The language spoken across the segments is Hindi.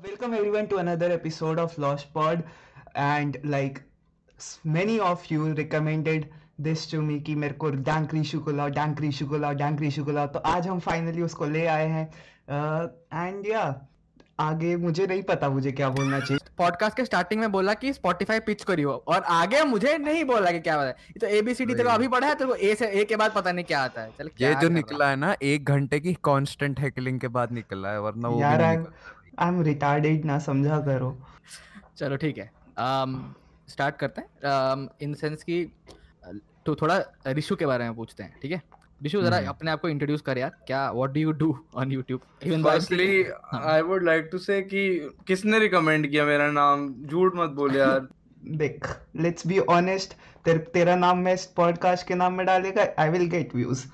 welcome everyone to another episode of Lost Pod. And like many of you recommended this to me कि मेरे को डैंक रीशु को लाओ डैंक रीशु को लाओ डैंक रीशु को लाओ तो आज हम फाइनली उसको ले आए हैं। एंड या आगे मुझे नहीं पता मुझे क्या बोलना चाहिए। पॉडकास्ट के स्टार्टिंग में बोला कि स्पॉटिफाई पिच करियो। और आगे मुझे नहीं बोला कि क्या है तो एबीसीडी तेरे को अभी पढ़ा है तेरे को ए से ए के बाद पता नहीं क्या आता है। चल ये जो निकला है ना एक घंटे की कांस्टेंट हैकलिंग के बाद निकला है वरना वो यार आई एम रिटार्डेड ना समझा करो। चलो ठीक है। स्टार्ट करते हैं। इन सेंस की तो थोड़ा रिशु के बारे में पूछते हैं ठीक है? रिशु जरा हम्म। अपने आप को इंट्रोड्यूस कर यार। क्या what do you do on YouTube? Even firstly I would like to say कि किसने रिकमेंड किया मेरा नाम? झूठ मत बोल यार। देख लेट्स बी ऑनेस्ट तेर, तेरा नाम मैं इस पॉडकास्ट के नाम में डालेगा आई विल गेट व्यूज़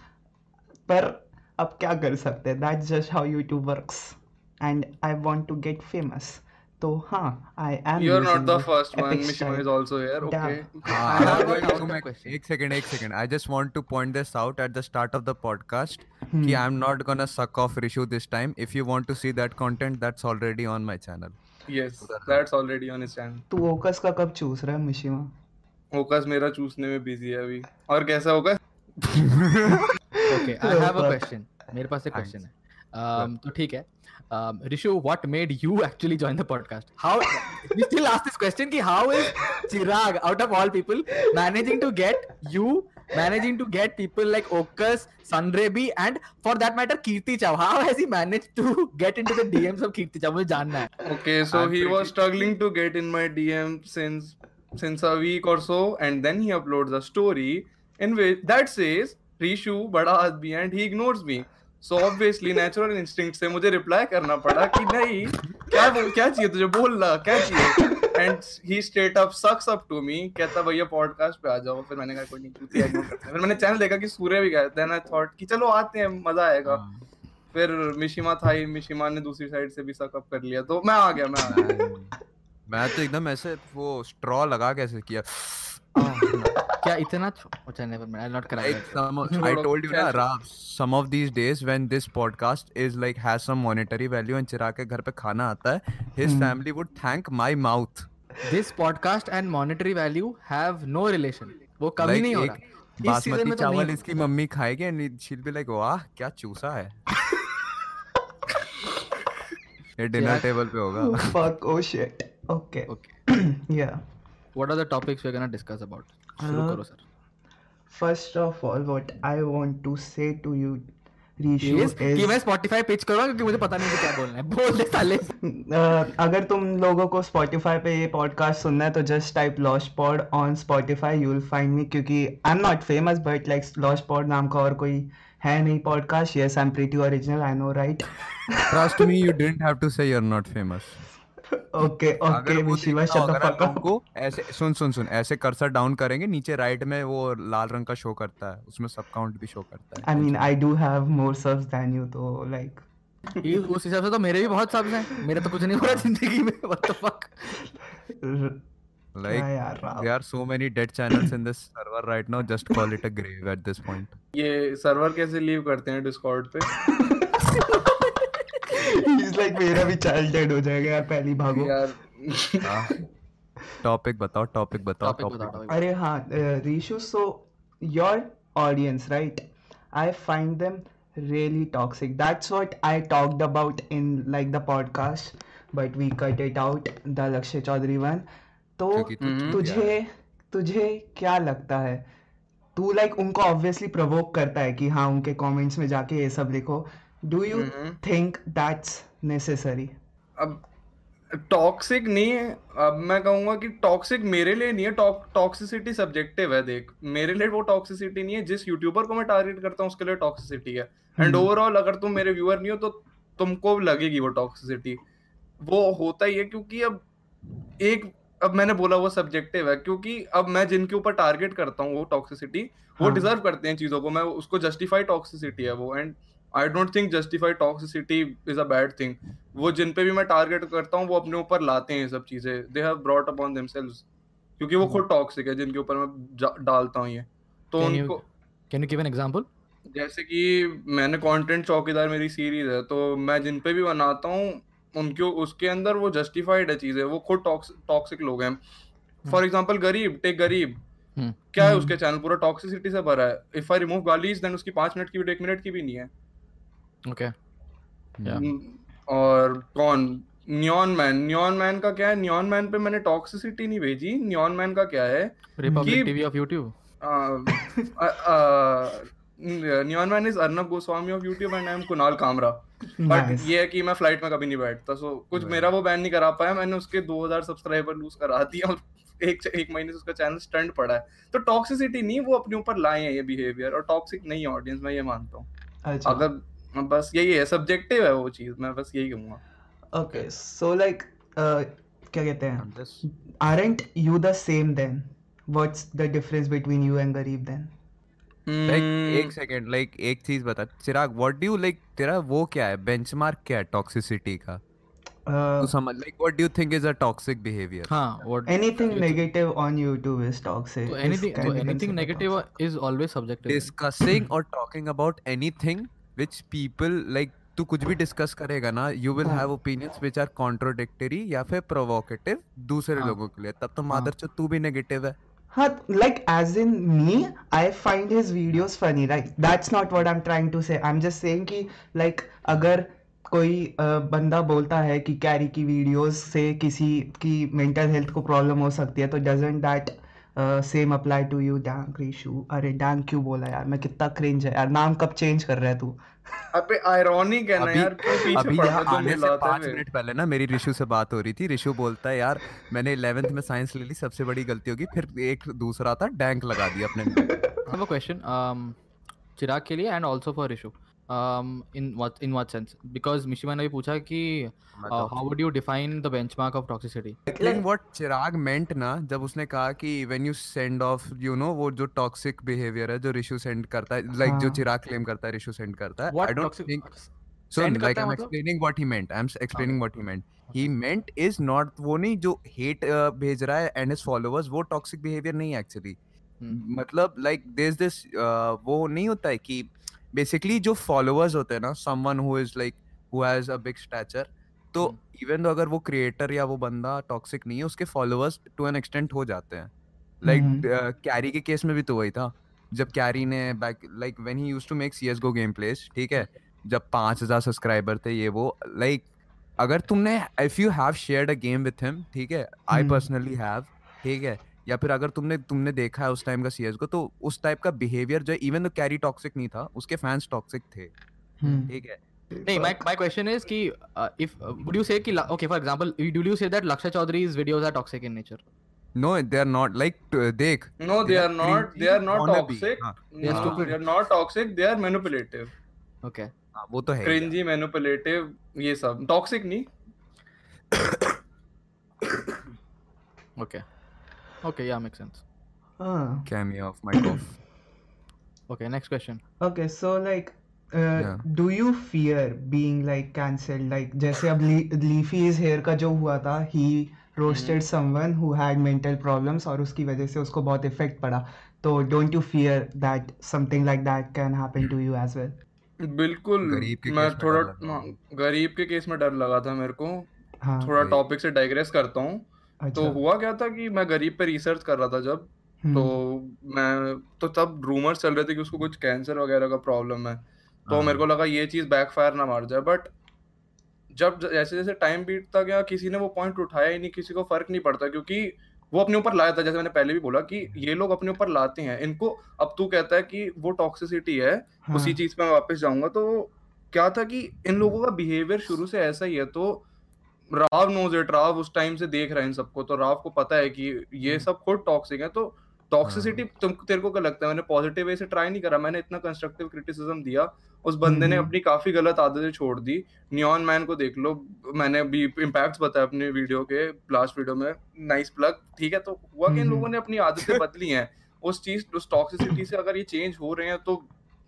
पर अब क्या कर सकते हैं? That's just how YouTube works and I want to get famous तो हाँ I am you are not the first one Mishima is also here okay हाँ, I to. एक सेकंड एक second I just want to point this out at the start of the podcast Hmm. कि I am not gonna suck off Rishu this time if you want to see that content that's already on my channel yes that's already on his channel तू ओकस का कब चूस रहा है मिशिमा ओकस मेरा चूसने में बिज़ी है अभी। और कैसा होगा okay I have a. Question मेरे पास एक हाँ क्वेश्चन है। um, तो ठीक है। Rishu what made you actually join the podcast how still ask this question कि how is Chirag out of all people managing to get you managing to get people like ओकस सनरेबी and for that matter Kirti Chow how has he manage to get into the DMs of Kirti Chow मुझे जानना है। Okay so he was struggling to get in my DM since since a week और so and then he uploads a story in which that says Rishu बड़ा आदमी and he ignores me So obviously natural instinct से मुझे reply करना पड़ा कि नहीं क्या बोल क्या चाहिए तुझे? बोल ला क्या चाहिए? And he straight up sucks up to me कहता भैया podcast पे आ जाओ। फिर मैंने कहा कोई नहीं चूतिया ignore करते हैं फिर मैंने चैनल देखा कि सूर्य भी गया। Then I thought कि चलो आते हैं मज़ा आएगा। हाँ। फिर मिशिमा था ही मिशिमा ने दूसरी साइड से भी सकअप कर लिया। तो मैं आ गया मैं आ गया। मैं तो एकदम ऐसे वो स्ट्रॉ लगा कैसे किया। क्या इतना अच्छा never man I not cry I told you ना Ram some of these days when this podcast is like has some monetary value and Chirag के घर पे खाना आता है his family would thank my mouth this podcast and monetary value have no relation वो कभी like, नहीं हो रहा। बासमती चावल इसकी मम्मी खाएगी एंड शील बी लाइक वाह क्या चूसा है? ये डिनर टेबल पे होगा। Fuck oh shit okay okay yeah what are the topics we're going to discuss about? uh, karo, sir. first of all what i want to say to you अगर तुम लोगों को स्पॉटिफाई पे ये पॉडकास्ट सुनना है तो just type lost pod on Spotify you'll find me क्योंकि I am not famous but like lost pod नाम का और कोई है नहीं podcast yes I am pretty original I know right me you don't have to say you are not famous okay okay वो मिशिवा शट द फक अप को ऐसे सुन सुन सुन ऐसे कर्सर डाउन करेंगे नीचे राइट में वो लाल रंग का शो करता है उसमें सब काउंट भी शो करता है। I mean I do have more subs than you तो लाइक उस हिसाब से तो मेरे भी बहुत सब्स हैं। मेरे तो कुछ नहीं हो रहा ज़िंदगी में what the fuck? Like क्या यार Rao. there are so many dead channels in this server right now just call it a grave at this point. ये सर्वर कैसे लीव करते हैं डिस्कॉर्ड पे? लाइक मेरा भी चाइल्ड डेड हो जाएगा यार पहली भागो। यार। टॉपिक बताओ टॉपिक बताओ टॉपिक अरे हाँ Rishu so your audience right I find them really toxic. That's what i talked about in like the podcast but we cut it out the lakshay chaudhary one. तो तू हम्म। तुझे तुझे क्या लगता है? तू लाइक उनको ऑब्वियसली प्रवोक करता है कि हाँ उनके कमेंट्स में जाके ये सब लिखो। Do you. Think that's necessary अब टॉक्सिक नहीं है। अब मैं कहूँगा कि टॉक्सिक मेरे लिए नहीं है। टॉक्सिसिटी सब्जेक्टिव है देख। मेरे लिए वो टॉक्सिसिटी नहीं है जिस यूट्यूबर को मैं टारगेट करता हूँ उसके लिए टॉक्सिसिटी है। And hmm. ओवरऑल अगर तुम मेरे व्यूअर नहीं हो तो तुमको लगेगी वो टॉक्सिसिटी वो होता ही है क्योंकि अब एक अब मैंने बोला वो सब्जेक्टिव है क्योंकि अब मैं जिनके ऊपर टारगेट करता हूँ वो टॉक्सिसिटी वो हाँ। डिजर्व करते हैं चीज़ों को। मैं उसको जस्टिफाई टॉक्सिसिटी है वो। And I don't think justify toxicity is a bad thing वो जिन पे भी मैं टारगेट करता हूँ वो अपने ऊपर लाते हैं ये सब चीज़ें। They have brought upon themselves क्योंकि वो खुद टॉक्सिक है जिनके ऊपर मैं डालता हूँ ये। तो Can उनको can you give an example जैसे कि मैंने कंटेंट चौकीदार मेरी सीरीज़ है तो मैं जिन पे भी बनाता हूँ उनके उसके अंदर वो जस्टिफाइड है चीज़ें। वो खुद टॉक्सिक लोग हैं। फॉर एग्जांपल गरीब टेक गरीब। हम्म। क्या है। उसके चैनल पूरा टॉक्सिसिटी से भरा है। इफ़ आई रिमूव गालीज देन उसकी पाँच मिनट की वीडियो एक मिनट की भी नहीं है। Okay. Yeah. हम्म, और कौन? नियॉन मैन नियॉन मैन का क्या है? नियॉन मैन पे मैंने टॉक्सिसिटी नहीं भेजी. नियॉन मैन का क्या है? Republic कि- TV of YouTube. Neon man is Arnab Goswami of YouTube and I am Kunal Kamra but ये है कि मैं फ़्लाइट में कभी नहीं बैठता सो कुछ मेरा वो बैन नहीं करा पाया. मैंने उसके 2000 सब्सक्राइबर लूज करा दिए और एक एक महीने से उसका चैनल स्टंट पड़ा है. तो टॉक्सिसिटी नहीं वो अपने ऊपर लाए हैं ये बिहेवियर और टॉक्सिक नहीं है ऑडियंस मैं ये मानता हूँ. अच्छा। अगर बस यही है सब्जेक्टिव है वो चीज़ मैं बस यही कहूँगा। ओके सो लाइक क्या कहते हैं? Aren't you the same then what's the difference between you and गरीब देन एक सेकंड लाइक एक चीज़ बता। Chirag what do you like तेरा वो क्या है? बेंचमार्क क्या है टॉक्सिसिटी का? तू समझ like what do you think is a toxic behaviour हाँ what anything negative on YouTube is toxic तो एनीथिंग तो anything negative is always subjective discussing और talking about anything which people like तू कुछ भी डिस्कस करेगा ना यू विल हाँ। Have opinions which are contradictory या फिर प्रोवोकेटिव दूसरे हाँ। लोगों के लिए तब तो हाँ। मादर तू भी नेगेटिव है Huh, like as in me, I find his videos funny, right? That's not what I'm trying to say. I'm just saying कि like अगर कोई बंदा बोलता है कि कैरी की वीडियोस से किसी की मेंटल हेल्थ को प्रॉब्लम हो सकती है तो doesn't that same apply to you dang Rishu अरे डैंग क्यों बोला यार? मैं कितना क्रिंज है यार। नाम कब चेंज कर रहा है तू? अबे आयरॉनिक है ना अभी यार क्यों पीछे अभी यहाँ आने से पाँच मिनट पहले ना मेरी रिशु से बात हो रही थी। रिशु बोलता है यार मैंने 11th में साइंस ले ली सबसे बड़ी गलती होगी। फिर एक दूसरा था डैंक लगा दिया अपने I have a question. Um, Chirag के लिए and also for Rishu. Um, in what in what sense? Because Mishima ने भी पूछा कि uh, how would you define the benchmark of toxicity? Think what Chirag meant ना जब उसने कहा कि when you send of you know वो जो टॉक्सिक बिहेवियर है जो रिशु सेंड करता है लाइक जो हाँ। चिराग क्लेम करता है रिशु सेंड करता है What I don't toxic? Think so Send like i'm मतलब? explaining what he meant i'm s- explaining what he meant he meant is not वो नहीं जो hate uh, भेज रहा है and his followers वो toxic behavior नहीं है actually Hmm. मतलब like there's this uh, वो नहीं होता है कि basically जो फॉलोअर्स होते हैं ना someone who is like who has a big stature तो इवन even though अगर वो क्रिएटर या वो बंदा टॉक्सिक नहीं है उसके फॉलोअर्स टू एन एक्सटेंट हो जाते हैं। Like हम्म। uh, कैरी के केस में भी तो वही था। जब कैरी ने back like when he used to make CSGO game plays ठीक है? जब पाँच हज़ार सब्सक्राइबर थे ये वो लाइक अगर तुमने if you have shared a game with him ठीक है? आई। पर्सनली हैव ठीक है? या फिर अगर तुमने तुमने देखा है उस टाइम का सीएसगो तो उस टाइप का बिहेवियर जो इवन तो कैरी टॉक्सिक नहीं था उसके फैंस टॉक्सिक थे। हम्म। ठीक है? नहीं माय माय क्वेश्चन इज़ कि इफ़ वुड यू से कि okay for example do you say that Lakshya Chaudhary is videos are toxic in nature no they are not like देख no they are not they are not toxic they are not toxic they are manipulative okay हाँ वो तो है क्रिंजी मैनिपुलेटिव ये सब। टॉक्सिक नहीं। Okay okay. Okay, yeah, makes sense. हाँ Cameo of my off. Okay, next question. Okay, so like, uh, Yeah. do you fear being like cancelled? Like, जैसे अब Le- Leafy's hair का जो हुआ था, he roasted someone who had mental problems और उसकी वजह से उसको बहुत इफ़ेक्ट पड़ा. तो don't you fear that something like that can happen to you as well? बिल्कुल गरीब के मैं थोड़ा डर लगा। हाँ, गरीब के केस में डर लगा था मेरे को हाँ थोड़ा टॉपिक से डाइग्रेस करता हूँ तो अच्छा हुआ क्या था कि मैं गरीब पे रिसर्च कर रहा था जब तो हम्म। मैं तो तब रूमर्स चल रहे थे कि उसको कुछ कैंसर वगैरह का प्रॉब्लम है। तो हाँ। मेरे को लगा ये चीज़ बैकफायर ना मार जाए बट जब जैसे जैसे टाइम बीतता गया किसी ने वो पॉइंट उठाया ही नहीं किसी को फ़र्क नहीं पड़ता क्योंकि वो अपने ऊपर लाया था। जैसे मैंने पहले भी बोला कि ये लोग अपने ऊपर लाते हैं। इनको अब तू कहता है कि वो टॉक्सिसिटी है उसी हाँ। चीज़ पे मैं वापस जाऊँगा तो क्या था कि इन लोगों का बिहेवियर शुरू से ऐसा ही है तो राव नोज़ इट राव उस टाइम से देख रहा है इन सबको तो राव को पता है कि ये सब खुद टॉक्सिक है तो टॉक्सिसिटी तुम तेरे को क्या लगता है? मैंने पॉजिटिव वे से ट्राई नहीं करा मैंने इतना कंस्ट्रक्टिव क्रिटिसिज्म दिया उस बंदे ने हम्म। अपनी काफ़ी गलत आदतें छोड़ दी। नियॉन मैन को देख लो मैंने अभी इम्पैक्ट्स बताया अपने वीडियो के लास्ट वीडियो में नाइस प्लग ठीक है तो हुआ कि इन हम्म। लोगों ने अपनी आदतें बदली हैं। उस चीज़ उस टॉक्सिसिटी से अगर ये चेंज हो रहे हैं तो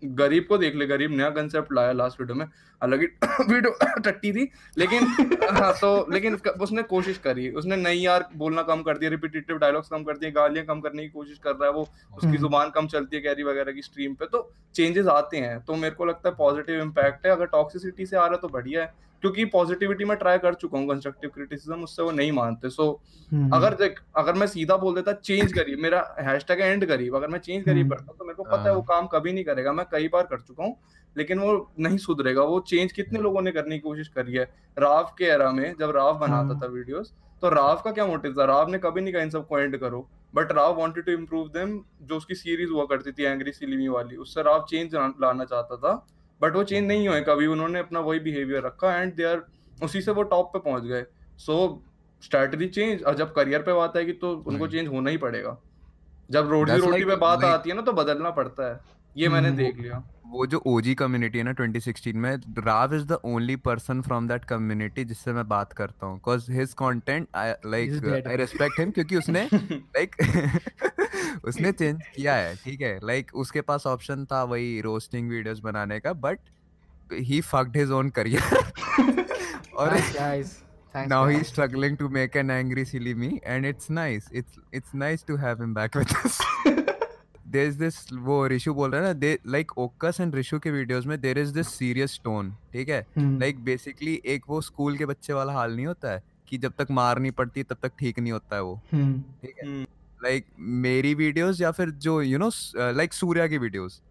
गरीब को देख ले गरीब नया कंसेप्ट लाया लास्ट वीडियो में। हालाँकि वीडियो टट्टी थी लेकिन हाँ तो लेकिन उसने कोशिश करी। उसने नहीं यार बोलना कम कर दिया रिपीटेटिव डायलॉग्स कम कर दिए गालियाँ कम करने की कोशिश कर रहा है वो उसकी हम्म। ज़ुबान कम चलती है कैरी वगैरह की स्ट्रीम पे। तो चेंजेस आते हैं। तो मेरे को लगता है पॉजिटिव इम्पैक्ट है। अगर टॉक्सिसिटी से आ रहा है तो बढ़िया है। क्योंकि पॉजिटिविटी में ट्राई कर चुका हूँ कंस्ट्रक्टिव क्रिटिसिज्म उससे वो नहीं मानते। सो हम्म, अगर देख अगर मैं सीधा बोल देता चेंज करिए मेरा हैशटैग एंड करीब अगर मैं चेंज करीब हम्म। करता तो मेरे को पता है वो हाँ। काम कभी नहीं करेगा मैं कई बार कर चुका हूँ लेकिन वो नहीं सुधरेगा। वो चेंज कितने लोगों ने करने की कोशिश करी है? राव के एरा में जब राव बनाता हाँ। था वीडियोस तो राव का क्या मोटिव था? राव ने कभी नहीं कहा इन सबको एंड करो but Rao wanted to improve them जो उसकी सीरीज़ हुआ करती थी एंग्री सिलीमी वाली उससे राव चेंज लाना चाहता था। बट वो चेंज नहीं हुए कभी उन्होंने अपना वही बिहेवियर रखा एंड दे आर उसी से वो टॉप पे पहुँच गए। सो स्ट्रेटजी चेंज और जब करियर पे बात आएगी तो उनको चेंज होना ही पड़ेगा। जब रोटी रोटी like- पे बात like- आती है ना तो बदलना पड़ता है। ये मैंने हम्म। देख लिया। वो जो ओ जी कम्युनिटी है ना 2016 में Rao is the only person from that community जिससे मैं बात करता हूँ। Because his content I like I respect him क्योंकि उसने लाइक like, उसने चेंज किया है ठीक है? लाइक like, उसके पास ऑप्शन था वही रोस्टिंग वीडियोज़ बनाने का but he fucked his own career और Now he's struggling to make an angry silly me and it's nice. It's it's nice to have him back with us. There's this वो ऋषु बोल रहा है ना दे लाइक ओकस एंड ऋषु के वीडियोस में there is this serious tone ठीक है? लाइक बेसिकली एक वो स्कूल के बच्चे वाला हाल नहीं होता है कि जब तक मार नहीं पड़ती तब तक ठीक नहीं होता है वो हम्म, ठीक है? हम्म, लाइक मेरी वीडियोस या फिर जो यू नो लाइक सूर्या की वीडियोस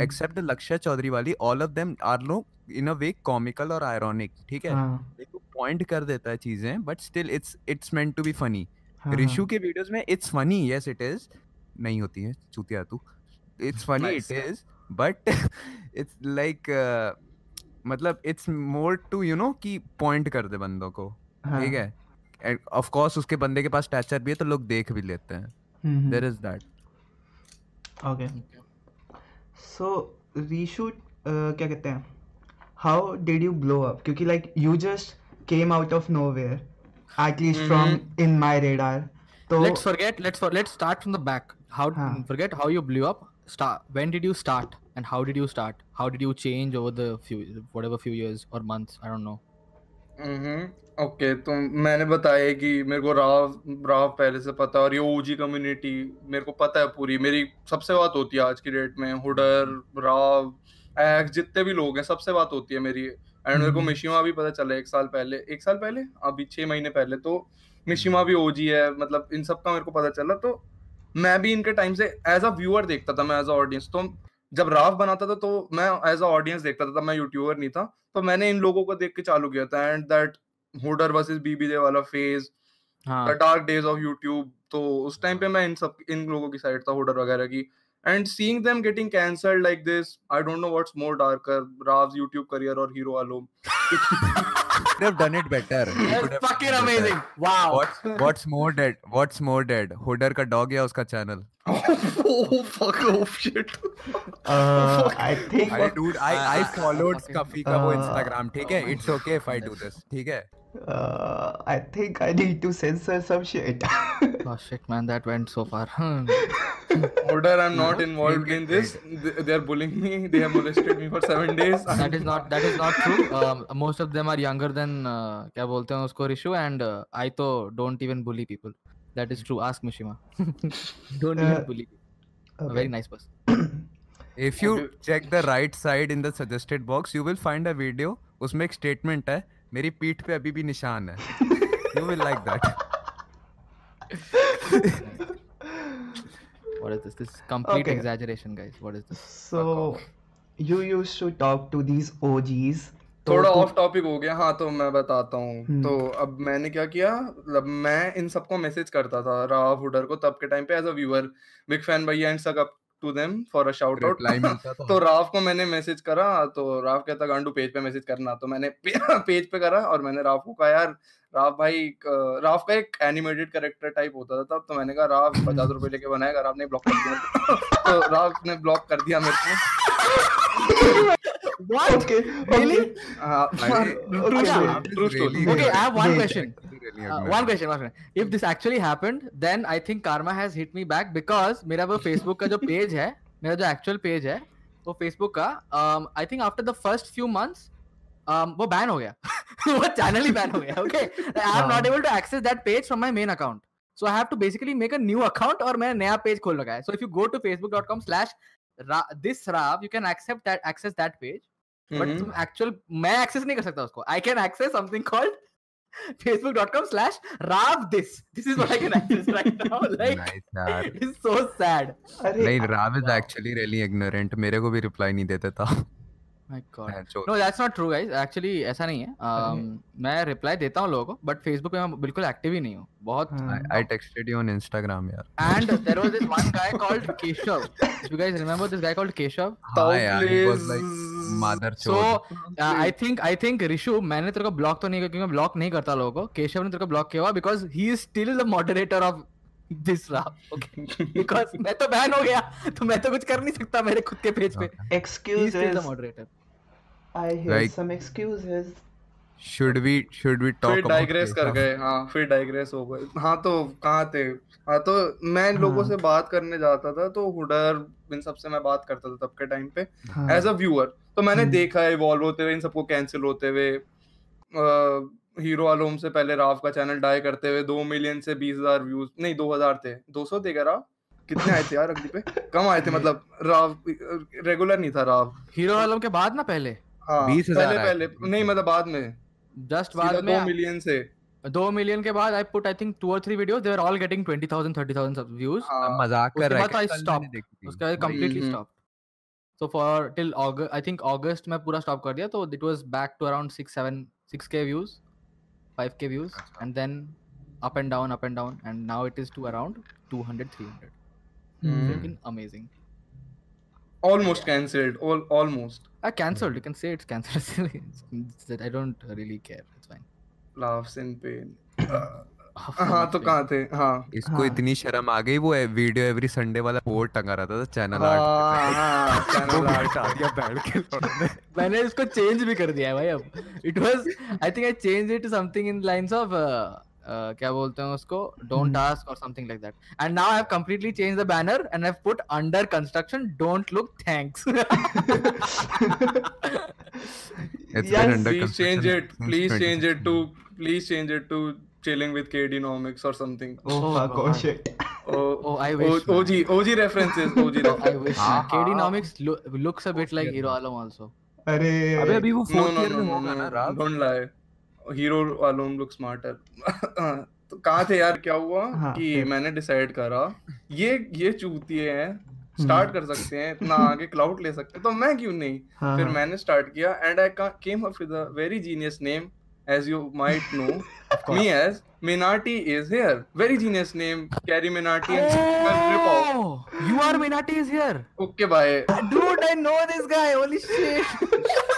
एक्सेप्ट लक्ष्य चौधरी वाली all of them are no in a way comical और आयरॉनिक ठीक है? हाँ, पॉइंट कर देता है चीज़ें but still it's it's meant to be funny हाँ, ऋषु के वीडियोस में it's funny yes it is नहीं होती है चूतिया तू। It's funny it is but it's like मतलब it's more to you know कि पॉइंट कर दे बंदों को हाँ, ठीक है? ऑफ़ कोर्स उसके बंदे के पास स्टैचर भी है तो लोग देख भी लेते हैं। There is that okay so reshoot क्या कहते हैं? How did you blow up क्योंकि like you just came out of nowhere at least from in my radar तो let's forget let's for let's start from the back. How Huh. forget how you blew up. Start when did you start? And how did you start? How did you change over the few whatever few years or months? I don't know. Hmm okay तो मैंने बताया कि मेरे को राव राव पहले से पता और ये ओजी कम्युनिटी मेरे को पता है पूरी। मेरी सबसे बात होती है आज की डेट में हुडर राव एक्स जितने भी लोग हैं सबसे बात होती है मेरी। एंड मेरे को हम्म। मिशिमा भी पता चला एक साल पहले। एक साल पहले? अभी छह महीने पहले। तो मिशिमा भी ओजी है मतलब इन सब का मेरे को पता चला तो मैं भी इनके टाइम से एज अ व्यूअर देखता था मैं एज अ ऑडियंस तो जब राव बनाता था तो मैं एज अ ऑडियंस देखता था मैं यूट्यूबर नहीं था। तो मैंने इन लोगों को देख के चालू किया था। एंड दैट हुडर वर्सेस बीबी दे वाला phase the dark days of YouTube तो उस टाइम पे मैं इन सब इन लोगों की साइड था हुडर वगैरह की। And seeing them getting cancelled like this I don't know what's more darker Rav's YouTube career और Hero Alom could have done it better He could that's have fucking done it better. amazing wow What's what's more dead? What's more dead? हुडर का डॉग या उसका channel? oh fuck oh shit uh, I think अरे dude, I I Uh, followed okay. Scuffy का वो Uh, Instagram, ठीक है? It's okay if I do this, ठीक है? uh, I think I need to censor some shit. oh shit man that went so far Hmm. Huder, I'm not involved in this. They- They're bullying me. They have molested me for seven days. that is not that is not true um, most of them are younger than uh, क्या बोलते हैं उसको रिशु and uh, I तो don't even bully people that is true ask Mishima don't even Uh, bully a Okay. very nice person If you Okay. check the right side in the suggested box, you will find a video. उसमें एक statement है. मेरी पीठ पे अभी भी निशान है. You will like that. What is this this is complete Okay. exaggeration guys what is this So you used to talk to these OGs. तो थोड़ा ऑफ़ टॉपिक हो गया हाँ तो मैं बताता हूँ hmm. तो अब मैंने क्या किया मतलब मैं इन सबको मैसेज करता था राव हुडर को तब के टाइम पे as a viewer big fan भैया and suck up to them for a shout out मिलता तो राव को मैंने मैसेज करा तो राव कहता गांडू पेज पे मैसेज करना। तो मैंने पेज पे करा और मैंने राफ को कहा यार राव भाई राफ राव का एक एनिमेटेड कैरेक्टर टाइप होता था तब तो मैंने कहा राफ पचास रुपए लेके बनाएगा राव ने ब्लॉक कर दिया तो राफ ने ब्लॉक कर दिया मेरे को। Okay. Really? okay. हाँ अरे, ट्रू अच्छा, story true story really okay. I have one question Uh, one question, one question. If this actually happened, then I think karma has hit me back because मेरा वो Facebook का जो page है, मेरा जो actual page है, वो Facebook का, um, I think after the first few months, um, वो ban हो गया, वो channel ही ban हो गया, okay? I am not हाँ. able to access that page from my main account. So I have to basically make a new account और मैंने नया page खोल रखा है. So if you go to facebook.com slash this Rav, you can accept that access that page. But hmm. तुम एक्चुअल मैं एक्सेस नहीं कर सकता उसको। I can access something called facebook.com slash rav this. This is what i can access right now like Nice it's so sad. नहीं Rav is actually really ignorant मेरे को भी रिप्लाई नहीं देता था। ब्लॉक तो नहीं करता लोगों को। केशव ने तेरे को ब्लॉक किया because he is still the moderator of this because मैं तो बैन हो गया तो मैं तो कुछ कर नहीं सकता मेरे खुद के पेज पे। Excuse moderator I hear Like- some excuses. should we should we talk फिर about डाइग्रेस कर गए हाँ फिर डाइग्रेस हो गए। हाँ तो कहाँ थे? हाँ तो मैं लोगों हाँ। से बात करने जाता था तो हुडर इन सबसे मैं बात करता था तब के टाइम पे एज अ व्यूअर तो मैंने हम्म। देखा है इवॉल्व होते हुए इन सबको कैंसिल होते हुए हीरो आलोम से पहले राव का चैनल डाई करते हुए दो मिलियन से बीस हज़ार व्यूज़ नहीं दो हज़ार थे। दो सौ थे क्या राव? कितने आए थे यार अगली पे? कम आए थे मतलब राव रेगुलर नहीं था राव। हीरो आलम के बाद ना पहले? हाँ 20,000 पहले पहले नहीं मतलब बाद में। जस्ट बाद दो मिलियन से। दो मिलियन के बाद I put I think two और three videos they are all getting 20000 30000 views मज़ाक कर रहा है। उसका completely. Stop so for till August I think August में पूरा स्टॉप कर दिया तो it was back to around 6 7 6k views 5k views. And then up and down up and down and now it is to around 200 300 hmm. लेकिन amazing almost cancelled all almost. I cancelled. You can say it's cancelled. That I don't really care. It's fine. laughs in pain हाँ तो कहाँ थे हाँ इसको हाँ। इतनी शर्म आ गई वो वीडियो एवरी संडे वाला पोस्ट टंगा रहता था चैनल हाँ आर्ट हाँ channel art दिया बैठ के। मैंने इसको चेंज भी कर दिया है भाई अब it was I think I change it something in lines of क्या बोलते हैं उसको? डोंट आस्क और something like that and now I have completely change the banner and I have put under construction don't look thanks it's been under please change it please change it to please change it to chilling with केडिनोमिक्स और something oh fuck oh shit oh I wish OG OG references OG I wish केडिनोमिक्स looks a bit like Hero Alom also अरे अबे अभी वो फोर्थ ईयर में होगा ना don't lie Hero Alom look smarter तो कहा थे यार? क्या हुआ हाँ, कि मैंने डिसाइड करा ये ये चूती है स्टार्ट कर सकते हैं इतना आगे क्लाउड ले सकते हैं तो मैं क्यों नहीं? हाँ, फिर मैंने स्टार्ट किया and I came up with a very genius name as you might know me as Minati is here very genius name Carry Minati you are Minati is here okay bye dude I know this guy holy shit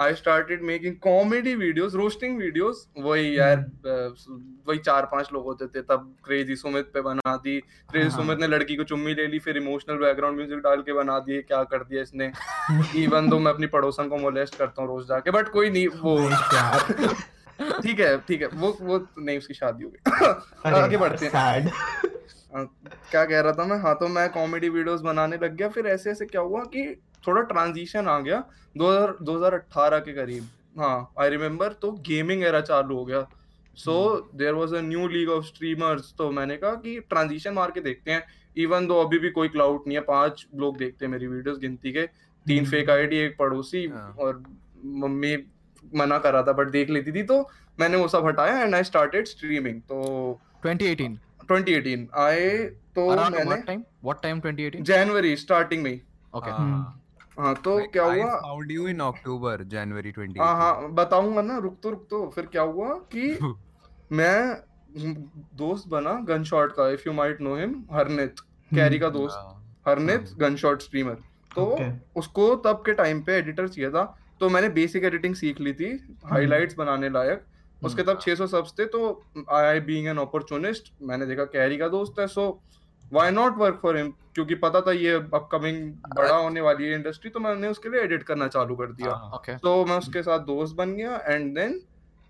I started making comedy videos roasting videos वही यार अ, वही चार पाँच लोग होते थे तब क्रेजी सुमित पे बना दी। क्रेजी हाँ। सुमित ने लड़की को चुम्मी ले ली फिर इमोशनल बैकग्राउंड म्यूज़िक डाल के बना दिए क्या कर दिया इसने। इवन दो मैं अपनी पड़ोसन को मोलेस्ट करता हूँ रोज जाके बट कोई नहीं वो ठीक है ठीक है वो वो नहीं उसकी शादी हो गई। आगे बढ़ते हैं। हाँ, क्या कह रहा था मैं? हाँ तो मैं कॉमेडी वीडियोस बनाने लग गया फिर ऐसे ऐसे क्या हुआ कि थोड़ा ट्रांजिशन आ गया। 2000 2018 के करीब। हाँ आई रिमेम्बर तो गेमिंग एरा चालू हो गया। So there was a new league of streamers तो मैंने कहा कि ट्रांजिशन मार के देखते हैं। इवन दो अभी भी कोई क्लाउड नहीं है पाँच लोग देखते हैं मेरी वीडियोस गिनती के। तीन हम्म। फेक आईडी एक पड़ोसी हाँ। और मम्मी मना कर रहा था बट देख लेती थी तो मैंने वो सब हटाया एंड आई स्टार्टेड स्ट्रीमिंग तो 2018 2018 आए तो around मैंने what time? What time 2018 जनवरी स्टार्टिंग में okay हाँ। हाँ तो Like, क्या I हुआ found you in October, January 2018. हाँ हाँ बताऊँगा ना रुक तो रुक तो फिर क्या हुआ कि मैं दोस्त बना गन शॉट का if you might know him Harnit Carry का दोस्त हाँ। हरनित हाँ। गन शॉट स्ट्रीमर तो Okay. उसको तब के टाइम पे एडिटर चाहिए था तो मैंने बेसिक एडिटिंग सीख ली थी हाइलाइट्स बनाने लायक उसके तब 600 सब्स थे तो आई बीइंग एन अपॉर्चुनिस्ट मैंने देखा कैरी का दोस्त है so why not work for him क्योंकि पता था ये अपकमिंग बड़ा होने वाली है इंडस्ट्री तो मैंने उसके लिए एडिट करना चालू कर दिया हाँ। okay तो मैं उसके साथ दोस्त बन गया एंड देन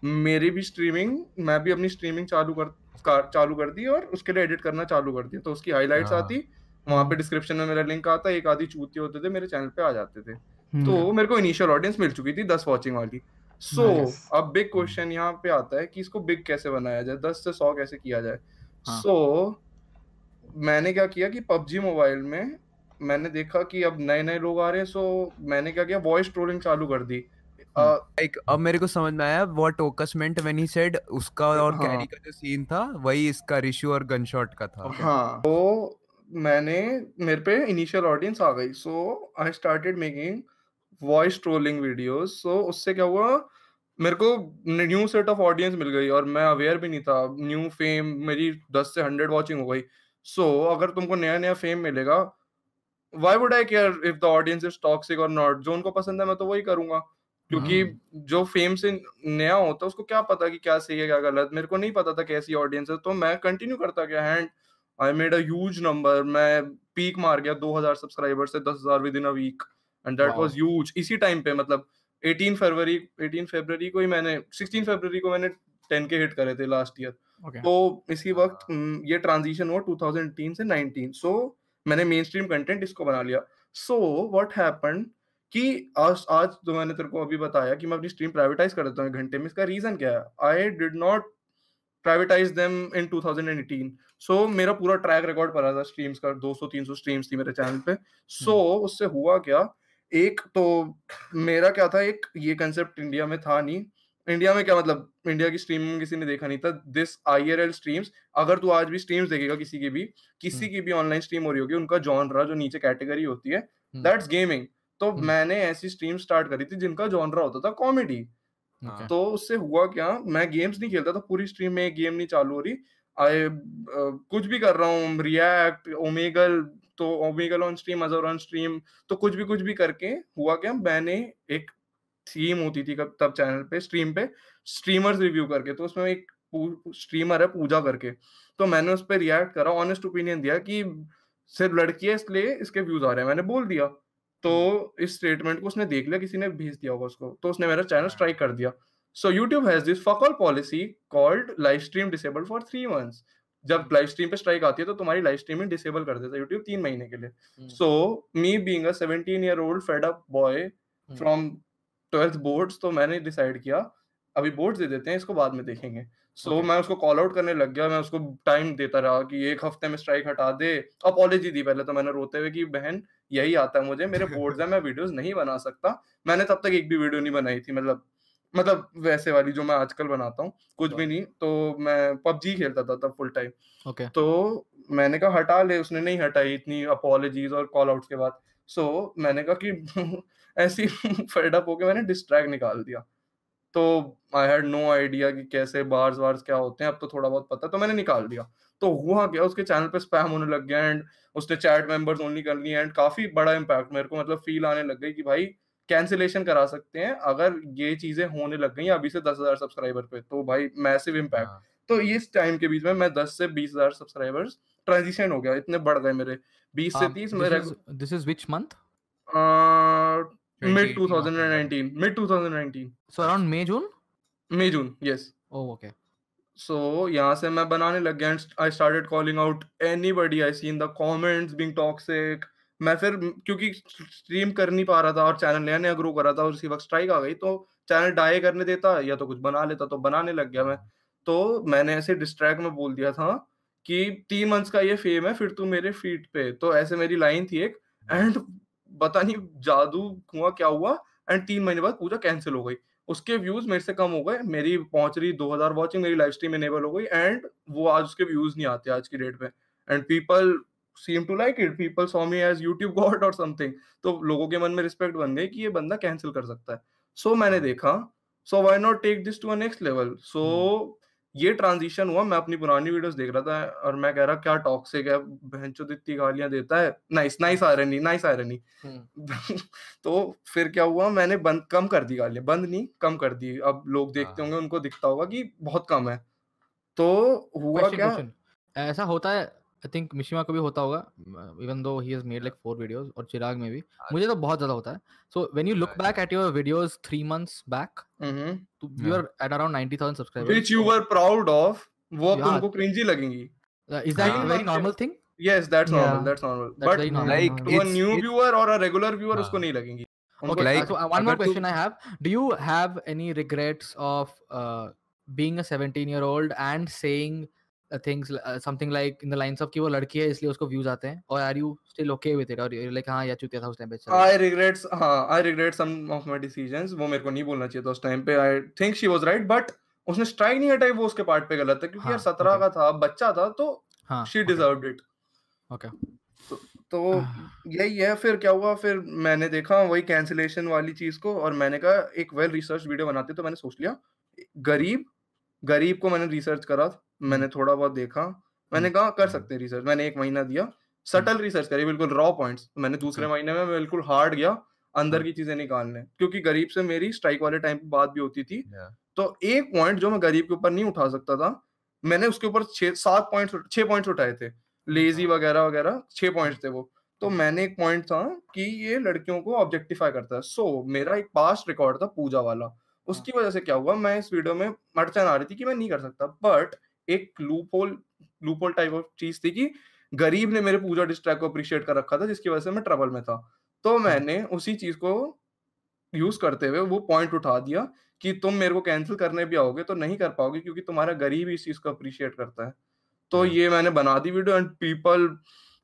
मेरी भी स्ट्रीमिंग मैं भी अपनी स्ट्रीमिंग चालू कर चालू कर दी और उसके लिए एडिट करना चालू कर दिया तो उसकी हाइलाइट्स हाँ। आती वहाँ पे डिस्क्रिप्शन में मेरा लिंक आता एक आधी चूतिए होते थे मेरे चैनल पे आ जाते थे हम्म, तो मेरे को इनिशियल ऑडियंस मिल चुकी थी दस वॉचिंग वाली सो Nice. अब बिग क्वेश्चन यहाँ पे आता है कि इसको बिग कैसे बनाया जाए दस से सौ कैसे किया जाए हाँ. सो मैंने क्या किया कि पबजी मोबाइल में मैंने देखा कि अब नए नए लोग आ रहे हैं सो मैंने क्या किया वॉइस ट्रोलिंग चालू कर दी हम्म। लाइक अब मेरे को समझ में आया व्हाट ओकस मेंट व्हेन ही सेड उसका और हाँ। कैरी का जो सीन था वही इसका रिशु और गनशॉट का था हाँ तो मैंने मेरे पे इनिशियल ऑडियंस आ गई so I started making voice trolling videos so उससे क्या हुआ मेरे को न्यू सेट ऑफ़ ऑडियंस मिल गई और मैं अवेयर भी नहीं था न्यू फेम मेरी 10 से 100 वॉचिंग हो गई सो so, अगर तुमको नया नया फेम मिलेगा why would I care if the audience is toxic और नॉट जो उनको पसंद है मैं तो वही करूँगा। क्योंकि जो फेम से नया होता है उसको क्या पता कि क्या सही है क्या गलत? मेरे को नहीं पता था कैसी ऑडियंस है तो मैं कंटिन्यू करता गया। And I made a huge number मैं पीक मार गया 2000 सब्सक्राइबर से 10000 within a week and that. Was huge इसी टाइम पे मतलब 18 फरवरी 18 फरवरी को ही मैंने 16 फरवरी को मैंने 10 के हिट करे थे लास्ट ईयर Okay. तो इसी वक्त हम्म, ये ट्रांजिशन हुआ 2018 से 19 सो so, मैंने मेन स्ट्रीम कंटेंट इसको बना लिया। सो व्हाट हैपेंड कि आज आज जो मैंने तेरे को अभी बताया कि मैं अपनी स्ट्रीम प्राइवेटाइज कर देता हूँ घंटे में। इसका रीजन क्या है? I did not privatize them in 2018 so so, मेरा पूरा ट्रैक रिकॉर्ड पड़ा था स्ट्रीम्स का। 200 300 स्ट्रीम्स थी मेरे चैनल पे। सो so, उससे हुआ क्या? एक तो मेरा क्या था? एक ये कंसेप्ट इंडिया में था नहीं। इंडिया में क्या मतलब इंडिया की स्ट्रीमिंग किसी ने देखा नहीं था दिस आईआरएल स्ट्रीम्स अगर तू आज भी स्ट्रीम्स देखेगा किसी की भी किसी हम्म। की भी ऑनलाइन स्ट्रीम हो रही होगी उनका जॉनरा जो नीचे कैटेगरी होती है हम्म। दैट्स गेमिंग तो हम्म। मैंने ऐसी स्ट्रीम स्टार्ट करी थी जिनका जॉनरा होता था कॉमेडी Okay. तो उससे हुआ क्या मैं गेम्स नहीं खेलता था पूरी स्ट्रीम में गेम नहीं चालू हो रही आई कुछ भी कर रहा हूँ रिएक्ट ओमेगल तो Omegle on stream Azar on stream तो कुछ भी कुछ भी करके हुआ क्या मैंने एक थीम होती थी कब तब चैनल पे स्ट्रीम पे स्ट्रीमर्स रिव्यू करके तो उसमें एक स्ट्रीमर है पूजा करके। तो मैंने उस पर रिएक्ट करा ऑनेस्ट ओपिनियन दिया कि सिर्फ़ लड़की है इसलिए इसके व्यूज़ आ रहे हैं। मैंने बोल दिया। तो इस स्टेटमेंट को उसने देख लिया किसी ने भेज दिया होगा उसको। तो उसने मेरा चैनल स्ट्राइक कर दिया। So YouTube has this fuck all policy called live stream disabled for three months जब लाइव स्ट्रीम पे स्ट्राइक आती है तो तुम्हारी लाइव स्ट्रीमिंग डिसेबल कर देता है यूट्यूब तीन महीने के लिए. So me being a 17 year old fed up boy. From twelfth boards तो मैंने डिसाइड किया। अभी बोर्ड्स दे देते हैं इसको बाद में देखेंगे। सो so, Okay. मैं उसको कॉल आउट करने लग गया मैं उसको टाइम देता रहा कि एक हफ़्ते में स्ट्राइक हटा दे। अपॉलॉजी दी पहले तो मैंने रोते हुए कि बहन यही आता है मुझे मेरे बोर्ड्स है मैं वीडियोस नहीं बना सकता। मैंने तब तक एक भी वीडियो नहीं बनाई थी मतलब मतलब वैसे वाली जो मैं आजकल बनाता हूँ कुछ भी नहीं। तो मैं पबजी खेलता था तब फुल टाइम Okay. तो मैंने कहा हटा ले उसने नहीं हटाई इतनी अपॉलॉजीज और कॉल आउट्स के बाद। सो मैंने कहा कि ऐसी फेड अप होके मैंने डिस्ट्रैक्ट निकाल दिया। तो आई हैड नो आइडिया कि कैसे बार्स वार्स क्या होते हैं अब तो थोड़ा बहुत पता तो मैंने निकाल दिया। तो हुआ क्या उसके चैनल पे स्पैम होने लग गया एंड उसने चैट मेंबर्स ओनली कर लिए एंड काफ़ी बड़ा इम्पैक्ट मेरे को मतलब फील आने लग गई कि भाई कैंसिलेशन करा सकते हैं अगर ये चीज़ें होने लग गई अभी से दस हज़ार सब्सक्राइबर पे तो भाई मैसिव इम्पैक्ट हाँ, तो इस टाइम के बीच में मैं 10 से 20 हज़ार सब्सक्राइबर्स ट्रांजिशन हो गया इतने बढ़ गए मेरे। 20 से Um, 30 this मेरे is this is which 2018 2019 मिड 2019 So around May June. मई जून यस Oh okay. सो यहाँ से मैं बनाने लग गया I started calling out anybody I see in the comments being toxic मैं फिर क्योंकि स्ट्रीम कर नहीं पा रहा था और चैनल नया नया ग्रो कर रहा था और उसी वक्त स्ट्राइक आ गई तो चैनल डाई करने देता या तो कुछ बना लेता तो बनाने लग गया मैं। तो मैंने ऐसे डिस्ट्रैक्ट में बोल दिया था कि तीन मंथ्स का ये फेम है फिर तू मेरे फीट पे। तो ऐसे मेरी लाइन थी एक। एंड पता नहीं जादू हुआ क्या हुआ एंड तीन महीने बाद पूजा कैंसिल हो गई। उसके व्यूज़ मेरे से कम हो गए मेरी पहुँच रही 2000 वॉचिंग मेरी लाइव स्ट्रीम इनेबल हो गई एंड वो आज उसके व्यूज़ नहीं आते आज की डेट में। And people seem to like it people saw me as YouTube god और समथिंग तो लोगों के मन में रिस्पेक्ट बन गई कि ये बंदा कैंसिल कर सकता है। सो so, मैंने देखा so why not take this to next level so ये ट्रांजिशन हुआ मैं अपनी पुरानी वीडियोस देख रहा था और मैं कह रहा क्या टॉक्सिक है? बहनचोद इतनी गालियाँ देता है। Nice nice irony nice irony तो फिर क्या हुआ मैंने बंद कम कर दी गालियाँ। बंद नहीं कम कर दी। अब लोग देखते हाँ। होंगे उनको दिखता होगा कि बहुत कम है। तो हुआ क्या? ऐसा होता है आई थिंक मिशिमा को भी होता होगा even though he made like four videos और चिराग में भी। मुझे तो बहुत ज़्यादा होता है। So when you look back at your videos three months back too you are at around ninety thousand subscriber you are proud of वो अब तुमको क्रिंजी लगेंगी। Is that a very normal thing yes that's normal that's normal but like a new viewer और अ रेगुलर व्यूअर उसको नहीं लगेंगी। Okay like one more question I have do you have any regrets of being a 17 year old and saying things uh, something like in the lines of कि वो लड़की है इसलिए उसको views आते हैं। or are you still okay with it? or you're like हाँ यार चुतिया था उस टाइम पे I regrets हाँ I regret some of my decisions. वो मेरे को नहीं बोलना चाहिए था उस टाइम पे। I think she was right but उसने स्ट्राइक नहीं हटाई वो उसके पार्ट पे गलत है। क्योंकि हाँ, यार सत्रह okay. का था बच्चा था तो हाँ she okay, deserved it okay. तो यही है। फिर क्या हुआ? फिर मैंने देखा वही कैंसिलेशन वाली चीज़ को और मैंने कहा एक वेल रिसर्च वीडियो बनाते तो मैंने सोच लिया गरीब गरीब को मैंने रिसर्च करा मैंने थोड़ा बहुत देखा मैंने कहा कर सकते हैं रिसर्च मैंने एक महीना दिया सटल रिसर्च करी बिल्कुल रॉ पॉइंट्स मैंने दूसरे महीने में बिल्कुल हार्ड गया अंदर की चीज़ें निकालने। क्योंकि गरीब से मेरी स्ट्राइक वाले टाइम पे बात भी होती थी। Yeah. तो एक पॉइंट जो मैं गरीब के ऊपर नहीं उठा सकता था मैंने उसके ऊपर छह सात पॉइंट छह पॉइंट उठाए थे। लेजी वगैरह वगैरह छह पॉइंट थे वो। तो मैंने एक पॉइंट था कि ये लड़कियों को ऑब्जेक्टिफाई करता है। सो so, मेरा एक पास्ट रिकॉर्ड था पूजा वाला। उसकी वजह से क्या हुआ मैं इस वीडियो में अड़चन आ रही थी कि मैं नहीं कर सकता बट एक लूपहोल लूपहोल टाइप ऑफ़ चीज़ थी कि गरीब ने मेरे पूजा डिस्ट्रैक्ट को अप्रिशिएट कर रखा था जिसकी वजह से मैं ट्रबल में था। तो मैंने उसी चीज़ को यूज़ करते हुए वो पॉइंट उठा दिया कि तुम मेरे को कैंसिल करने भी आओगे तो नहीं कर पाओगे क्योंकि तुम्हारा गरीब इस चीज़ को अप्रिशिएट करता है। तो ये मैंने बना दी video and people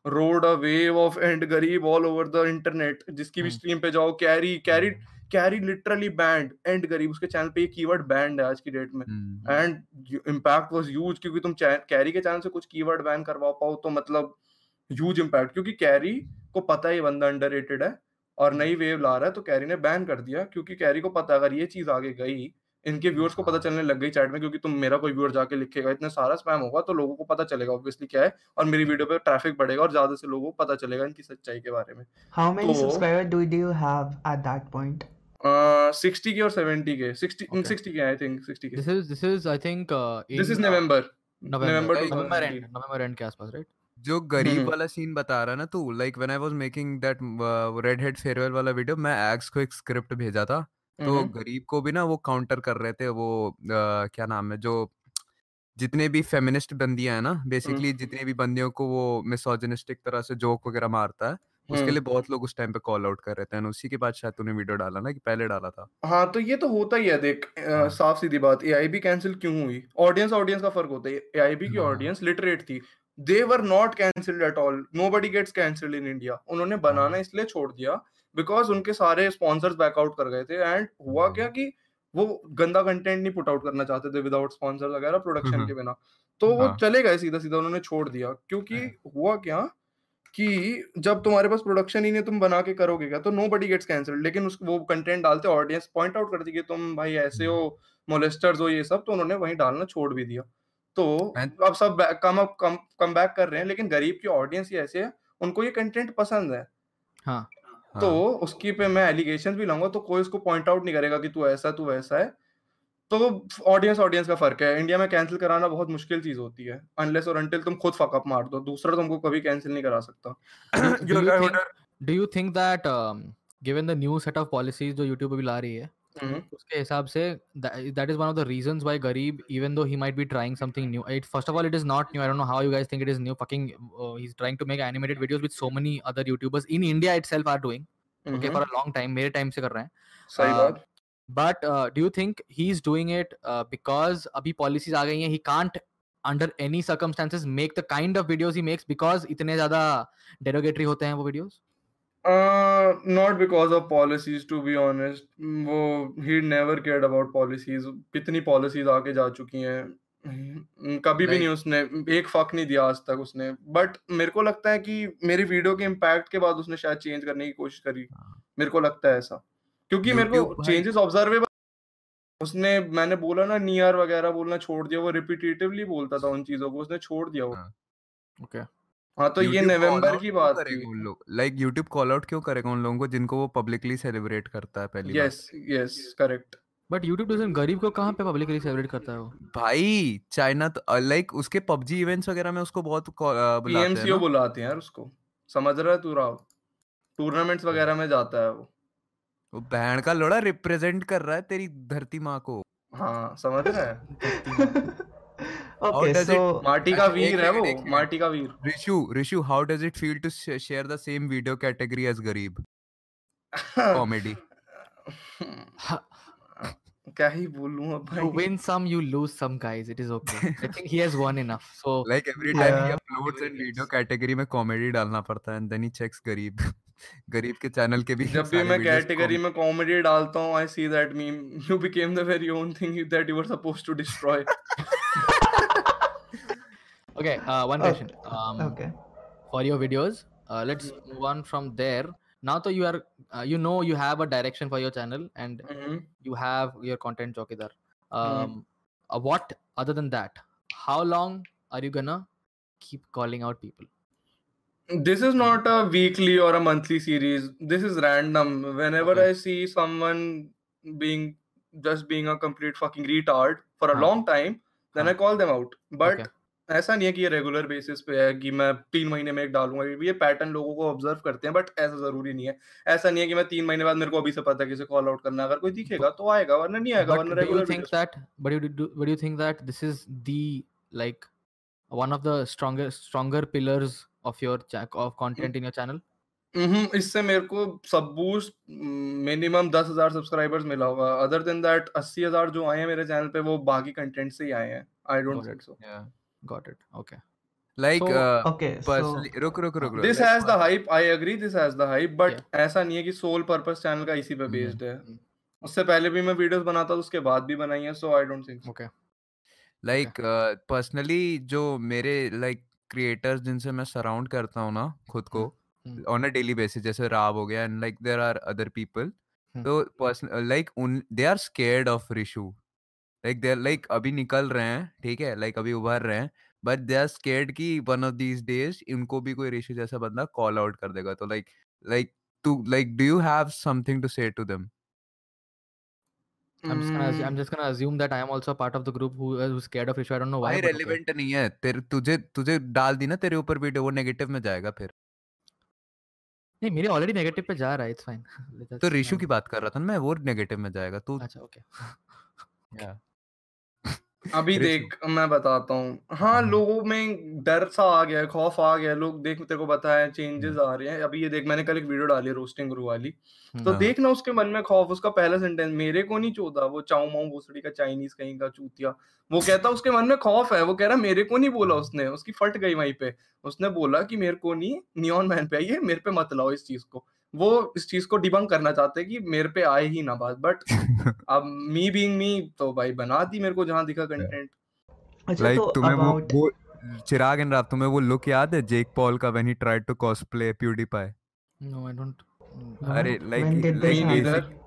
rode a wave of and गरीब ऑल ओवर द इंटरनेट जिसकी भी. स्ट्रीम पे जाओ Carry Carry Carry literally banned and गरीब उसके चैनल पे ये कीवर्ड बैंड है आज की डेट में. एंड इम्पैक्ट वाज ह्यूज क्योंकि तुम कैरी के चैनल से कुछ कीवर्ड बैन करवा पाओ तो मतलब ह्यूज इम्पैक्ट क्योंकि कैरी को पता है ये बंदा अंडररेटेड है और नई वेव ला रहा है तो कैरी ने बैन कर दिया क्योंकि कैरी को पता अगर ये चीज़ आगे गई इनके व्यूअर्स को पता चलने लग गई चैट में क्योंकि तुम मेरा कोई व्यूअर जाके लिखेगा इतना सारा स्पैम होगा तो लोगों को पता चलेगा ऑब्वियसली क्या है और मेरी वीडियो पे ट्रैफ़िक बढ़ेगा और ज़्यादा से लोगों को पता चलेगा इनकी सच्चाई के बारे में। How many तो- subscribers do, do you have at sixty K और seventy K. Sixty Okay. Sixty K I think sixty K. This is this is I think uh, this is uh, November November. November Like- November 2019. end. November. End के आसपास right? जो गरीब हम्म। वाला सीन बता रहा ना तू like when I was making that red head farewell वाला वीडियो मैं एग्स को एक स्क्रिप्ट भेजा था। तो हम्म, गरीब को भी ना वो काउंटर कर रहे थे वो अ, क्या नाम है जो जितने भी फेमिनिस्ट बंदियाँ हैं ना बेसिकली जितने भी बंदियों को वो मिसोजिनिस्टिक तरह से जोक वगैरह मारता है उसके। लिए बहुत लोग उस टाइम पे कॉल आउट कर रहे थे उसी के बाद शायद तूने वीडियो डाला ना कि पहले डाला था हाँ तो ये तो होता ही है देख हाँ। साफ़ सीधी बात एआईबी कैंसिल क्यों हुई ऑडियंस ऑडियंस का फ़र्क होता है एआईबी की हाँ। ऑडियंस लिटरेट थी they were not cancelled at all nobody gets cancelled in India उन्होंने बनाना हाँ। इसलिए छोड़ दिया बिकॉज़ उनके सारे स्पॉन्सर्स बैकआउट कर गए थे एंड हुआ हाँ। क्या कि वो गंदा कंटेंट नहीं पुट आउट करना चाहते थे विदाउट स्पॉन्सर वगैरह प्रोडक्शन। के बिना तो वो हाँ। चले गए सीधा सीधा उन्होंने छोड़ दिया क्योंकि हुआ क्या कि जब तुम्हारे पास प्रोडक्शन ही नहीं तुम बना के करोगे क्या? तो नो बडी गेट्स कैंसिल्ड लेकिन उस वो कंटेंट डालते ऑडियंस पॉइंट आउट करती कि तुम भाई ऐसे हो मोलेस्टर्स हो ये सब तो उन्होंने वहीं डालना छोड़ भी दिया। तो अब सब कम अप कम कम बैक कर रहे हैं लेकिन गरीब की ऑडियंस ही ऐसे है उनको ये कंटेंट पसंद है। हाँ। तो हाँ, उसकी पे मैं एलिगेशन भी लाऊँगा तो कोई उसको पॉइंट आउट नहीं करेगा कि तू ऐसा तू वैसा है। तो ऑडियंस ऑडियंस का फ़र्क है। इंडिया में कैंसिल कराना बहुत मुश्किल चीज़ होती है। अनलेस और अनटिल तुम खुद फक मार दो। दूसरा तुमको कभी कैंसिल नहीं करा सकता। Do you think that given the new set of policies जो YouTube अभी ला रही है हम्म। उसके हिसाब से that is one of the reason why गरीब even though he might be trying something new it first of all it is not new I dot know how you guys think it is new fucking he is trying to make animated videos with so many other youtubers in India it are doing okay for a long time मेरे टाइम से कर रहे हैं। सही बात। But do do you think he's doing it uh, because अभी policies आ गई हैं he can't under any circumstances make the kind of videos he makes because इतने ज़्यादा derogatory होते हैं वो videos? Not because of policies to be honest वो ही नेवर केयर्ड अबाउट पॉलिसीज़ कितनी पॉलिसीज़ आगे जा चुकी हैं। कभी भी नहीं उसने एक फक नहीं दिया आज तक उसने। बट मेरे को लगता है कि मेरी वीडियो के इम्पैक्ट के बाद उसने शायद चेंज करने की कोशिश करी। हाँ। मेरे को लगता है ऐसा। क्योंकि मेरे को चेंजेस ऑब्जर्वेबल उसने मैंने बोला ना नियर वगैरह बोलना छोड़ दिया वो रिपीटेटिवली बोलता था उन चीज़ों को उसने छोड़ दिया वो। हाँ। okay हाँ तो ये YouTube call नवंबर की बात करेगा थी। उन लोग? लाइक YouTube कॉल आउट क्यों करेगा उन लोगों को जिनको वो पब्लिकली सेलिब्रेट करता है पहली yes yes correct but YouTube doesn't गरीब को कहाँ पे पब्लिकली सेलिब्रेट करता है वो? भाई चाइना तो लाइक उसके पबजी इवेंट्स वगैरह में उसको बहुत बुलाते हैं पीएमसीओ बुलाते हैं यार उसको। समझ रहा है तू राव? टूर्नामेंट्स वगैरह में जाता है वो। वो बहन का लोड़ा रिप्रेजेंट कर रहा है तेरी धरती माँ को। हाँ समझ रहा है। okay does माटी का अच्छा, वीर है वो माटी का वीर। Rishu Rishu how does it feel to share the same video category as गरीब? कॉमेडी क्या ही बोलूँ अब You भाई। win some, you lose some, guys. It is okay. I think he has won enough. So like every time he. Uploads and video category में कॉमेडी डालना पड़ता है एंड देन ही चेक्स गरीब। गरीब के चैनल के भी जब भी मैं कैटेगरी में कॉमेडी डालता हूँ I see that meme you became the very own thing that you were suppose to destroy okay one question okay for your videos let's move on from there now तो you are you know you have a direction for your channel and you have your content Chowkidar what other than that how long are you gonna keep calling out people this is not a weekly or a monthly series this is random whenever okay. i see someone being just being a complete fucking retard for a huh. long time then huh. i call them out but okay. ऐसा नहीं है कि ये रेगुलर बेसिस पे है कि मैं तीन महीने में एक डालूँगा ये पैटर्न लोगों को ऑब्ज़र्व करते हैं बट ऐसा ज़रूरी नहीं है ऐसा नहीं है कि मैं तीन महीने बाद मेरे को अभी से पता है किसे कॉल आउट करना अगर कोई दिखेगा तो आएगा वरना नहीं आएगा वरना regular think that but you do think that this is the like one of the strongest stronger pillars of your of content in your channel? Hmm इससे मेरे को सब बूस्ट मिनिमम दस हज़ार सब्सक्राइबर्स मिला होगा अदर देन दैट अस्सी हज़ार जो आए हैं मेरे चैनल पे वो बाकी कंटेंट से ही आए हैं I don't think so yeah Got it. Okay. like So, uh, okay personally रुक रुक रुक रुक this let's has the hype I agree this has the hype but Yeah. ऐसा नहीं है कि सोल पर्पस चैनल का इसी पे Mhm, बेस्ड है. उससे पहले भी मैं वीडियोस बनाता था उसके बाद भी बनाई है so I don't think Okay. Like personally uh, जो मेरे लाइक क्रिएटर्स जिनसे मैं सराउंड करता हूँ ना खुद को। ऑन अ डेली बेसिस जैसे राब हो गया and like there are other people. तो पर्सन लाइक उन they are scared of Rishu like they like अभी निकल रहे हैं ठीक है लाइक अभी उभर रहे हैं बट दे आर स्केर्ड कि वन ऑफ़ दीज डेज़ इनको भी कोई रिशु जैसा बंदा कॉल आउट कर देगा तो like like to like do you have something to say to them I'm just gonna assu- Hmm. I'm just gonna assume that I am also a part of the group who uh, who's scared of issue. I don't know why. भाई relevant okay. नहीं है तेरे तुझे तुझे डाल दी ना तेरे ऊपर वीडियो वो नेगेटिव में जाएगा फिर नहीं मेरे ऑलरेडी नेगेटिव पे जा रहा है इट्स फाइन तो रिशु की बात कर रहा था मैं वो नेगेटिव में जाएगा तू अच्छा ओके Yeah. अभी। देख मैं बताता हूँ। हाँ हम्म। लोगों में डर सा आ गया है खौफ आ गया है। लोग देख तेरे को पता है चेंजेस आ रहे हैं। अभी ये देख मैंने कल एक वीडियो डाली है रोस्टिंग गुरु वाली तो हाँ। देखना उसके मन में खौफ उसका पहला सेंटेंस मेरे को नहीं चोदा वो चाऊ माऊ भोसड़ी का चाइनीज़ कहीं का चूतिया। वो कहता उसके मन में खौफ है। वो कह रहा मेरे को नहीं बोला उसने। उसकी फट गई वहीं पे। उसने बोला कि मेरे को नहीं नियॉन मैन पे आइए मेरे पे मत लाओ इस चीज़ को। वो इस चीज़ को डिबंक करना चाहते हैं कि मेरे पे आए ही ना बात बट अब मी बीइंग मी तो भाई बना दी मेरे को जहाँ दिखा कंटेंट अच्छा लाइक तो तुम्हें वो about वो चिराग एंड राव तुम्हें वो लुक याद है जेक पॉल का when he tried to cosplay PewDiePie no I don't अरे लाइक लाइक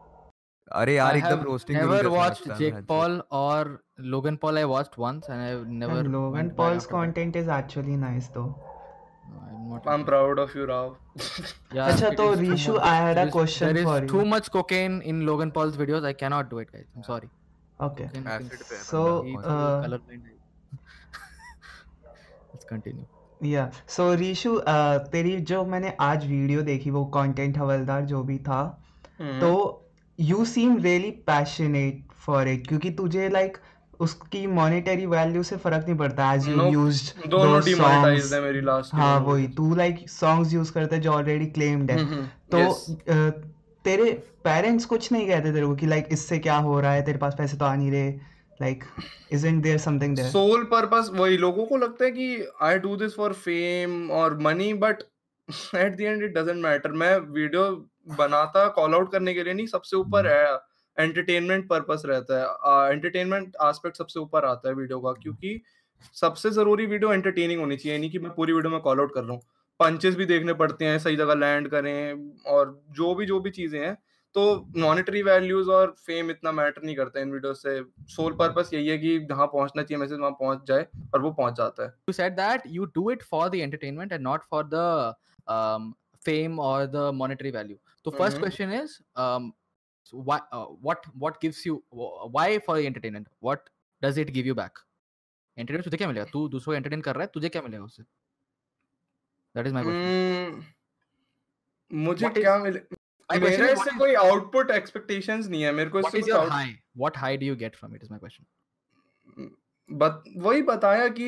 अरे यार एकदम roasting never watched Jake Paul or Logan Paul. I watched once and I've never. and Logan went back Paul's after that. I'm not. it. Proud of you Rao Yeah, अच्छा तो Rishu, I had a there is- question There is too you. much cocaine in Logan Paul's videos. I cannot do it, guys. I'm sorry. okay है So, uh. Let's continue. या सो रीशु तेरी जो मैंने आज वीडियो देखी वो कंटेंट हवलदार जो भी था हम्म। तो you seem really passionate for it क्योंकि तुझे लाइक उसकी मॉनेटरी वैल्यू से फ़र्क नहीं पड़ता एज यू. यूज्ड दोनों डिमोनेटाइज्ड है मेरी लास्ट हाँ वही तू लाइक सॉन्ग्स यूज़ करते जो ऑलरेडी क्लेम्ड है। हम्म, तो तेरे पेरेंट्स कुछ नहीं कहते तेरे को कि लाइक इससे क्या हो रहा है तेरे पास पैसे तो आ नहीं रहे like isn't there something their sole purpose वही लोगों को लगता है कि I do this for fame और money but at the end it doesn't matter मैं वीडियो बनाता कॉल आउट करने के लिए नहीं सबसे ऊपर है। एंटरटेनमेंट पर्पस रहता है एंटरटेनमेंट एस्पेक्ट सबसे ऊपर आता है वीडियो का क्योंकि सबसे ज़रूरी वीडियो एंटरटेनिंग होनी चाहिए नहीं कि मैं पूरी वीडियो में कॉल आउट कर रहा हूँ पंचेस भी देखने पड़ते हैं सही जगह लैंड करें और जो भी जो भी चीज़ें हैं तो मॉनेटरी वैल्यूज़ और फेम इतना मैटर नहीं करता इन वीडियो से सोल पर्पस यही है कि जहाँ पहुँचना चाहिए मैसेज वहाँ पहुँच जाए और वो पहुँच जाता है You said that you do it for the entertainment and not for the um, fame or the monetary value. So first Mhm. question is, um, So why uh, what what gives you wh- why for the entertainment what does it give you back entertainment तुझे क्या मिलेगा तू दूसरों को entertain कर रहा है तुझे क्या मिलेगा उससे that is my question हम्म, मुझे What is- क्या मिले my question मेरा is what इससे is- कोई आउटपुट एक्सपेक्टेशंस नहीं है मेरे को what इससे is कुछ your out- high what high do you get from it is my question but, वही बताया कि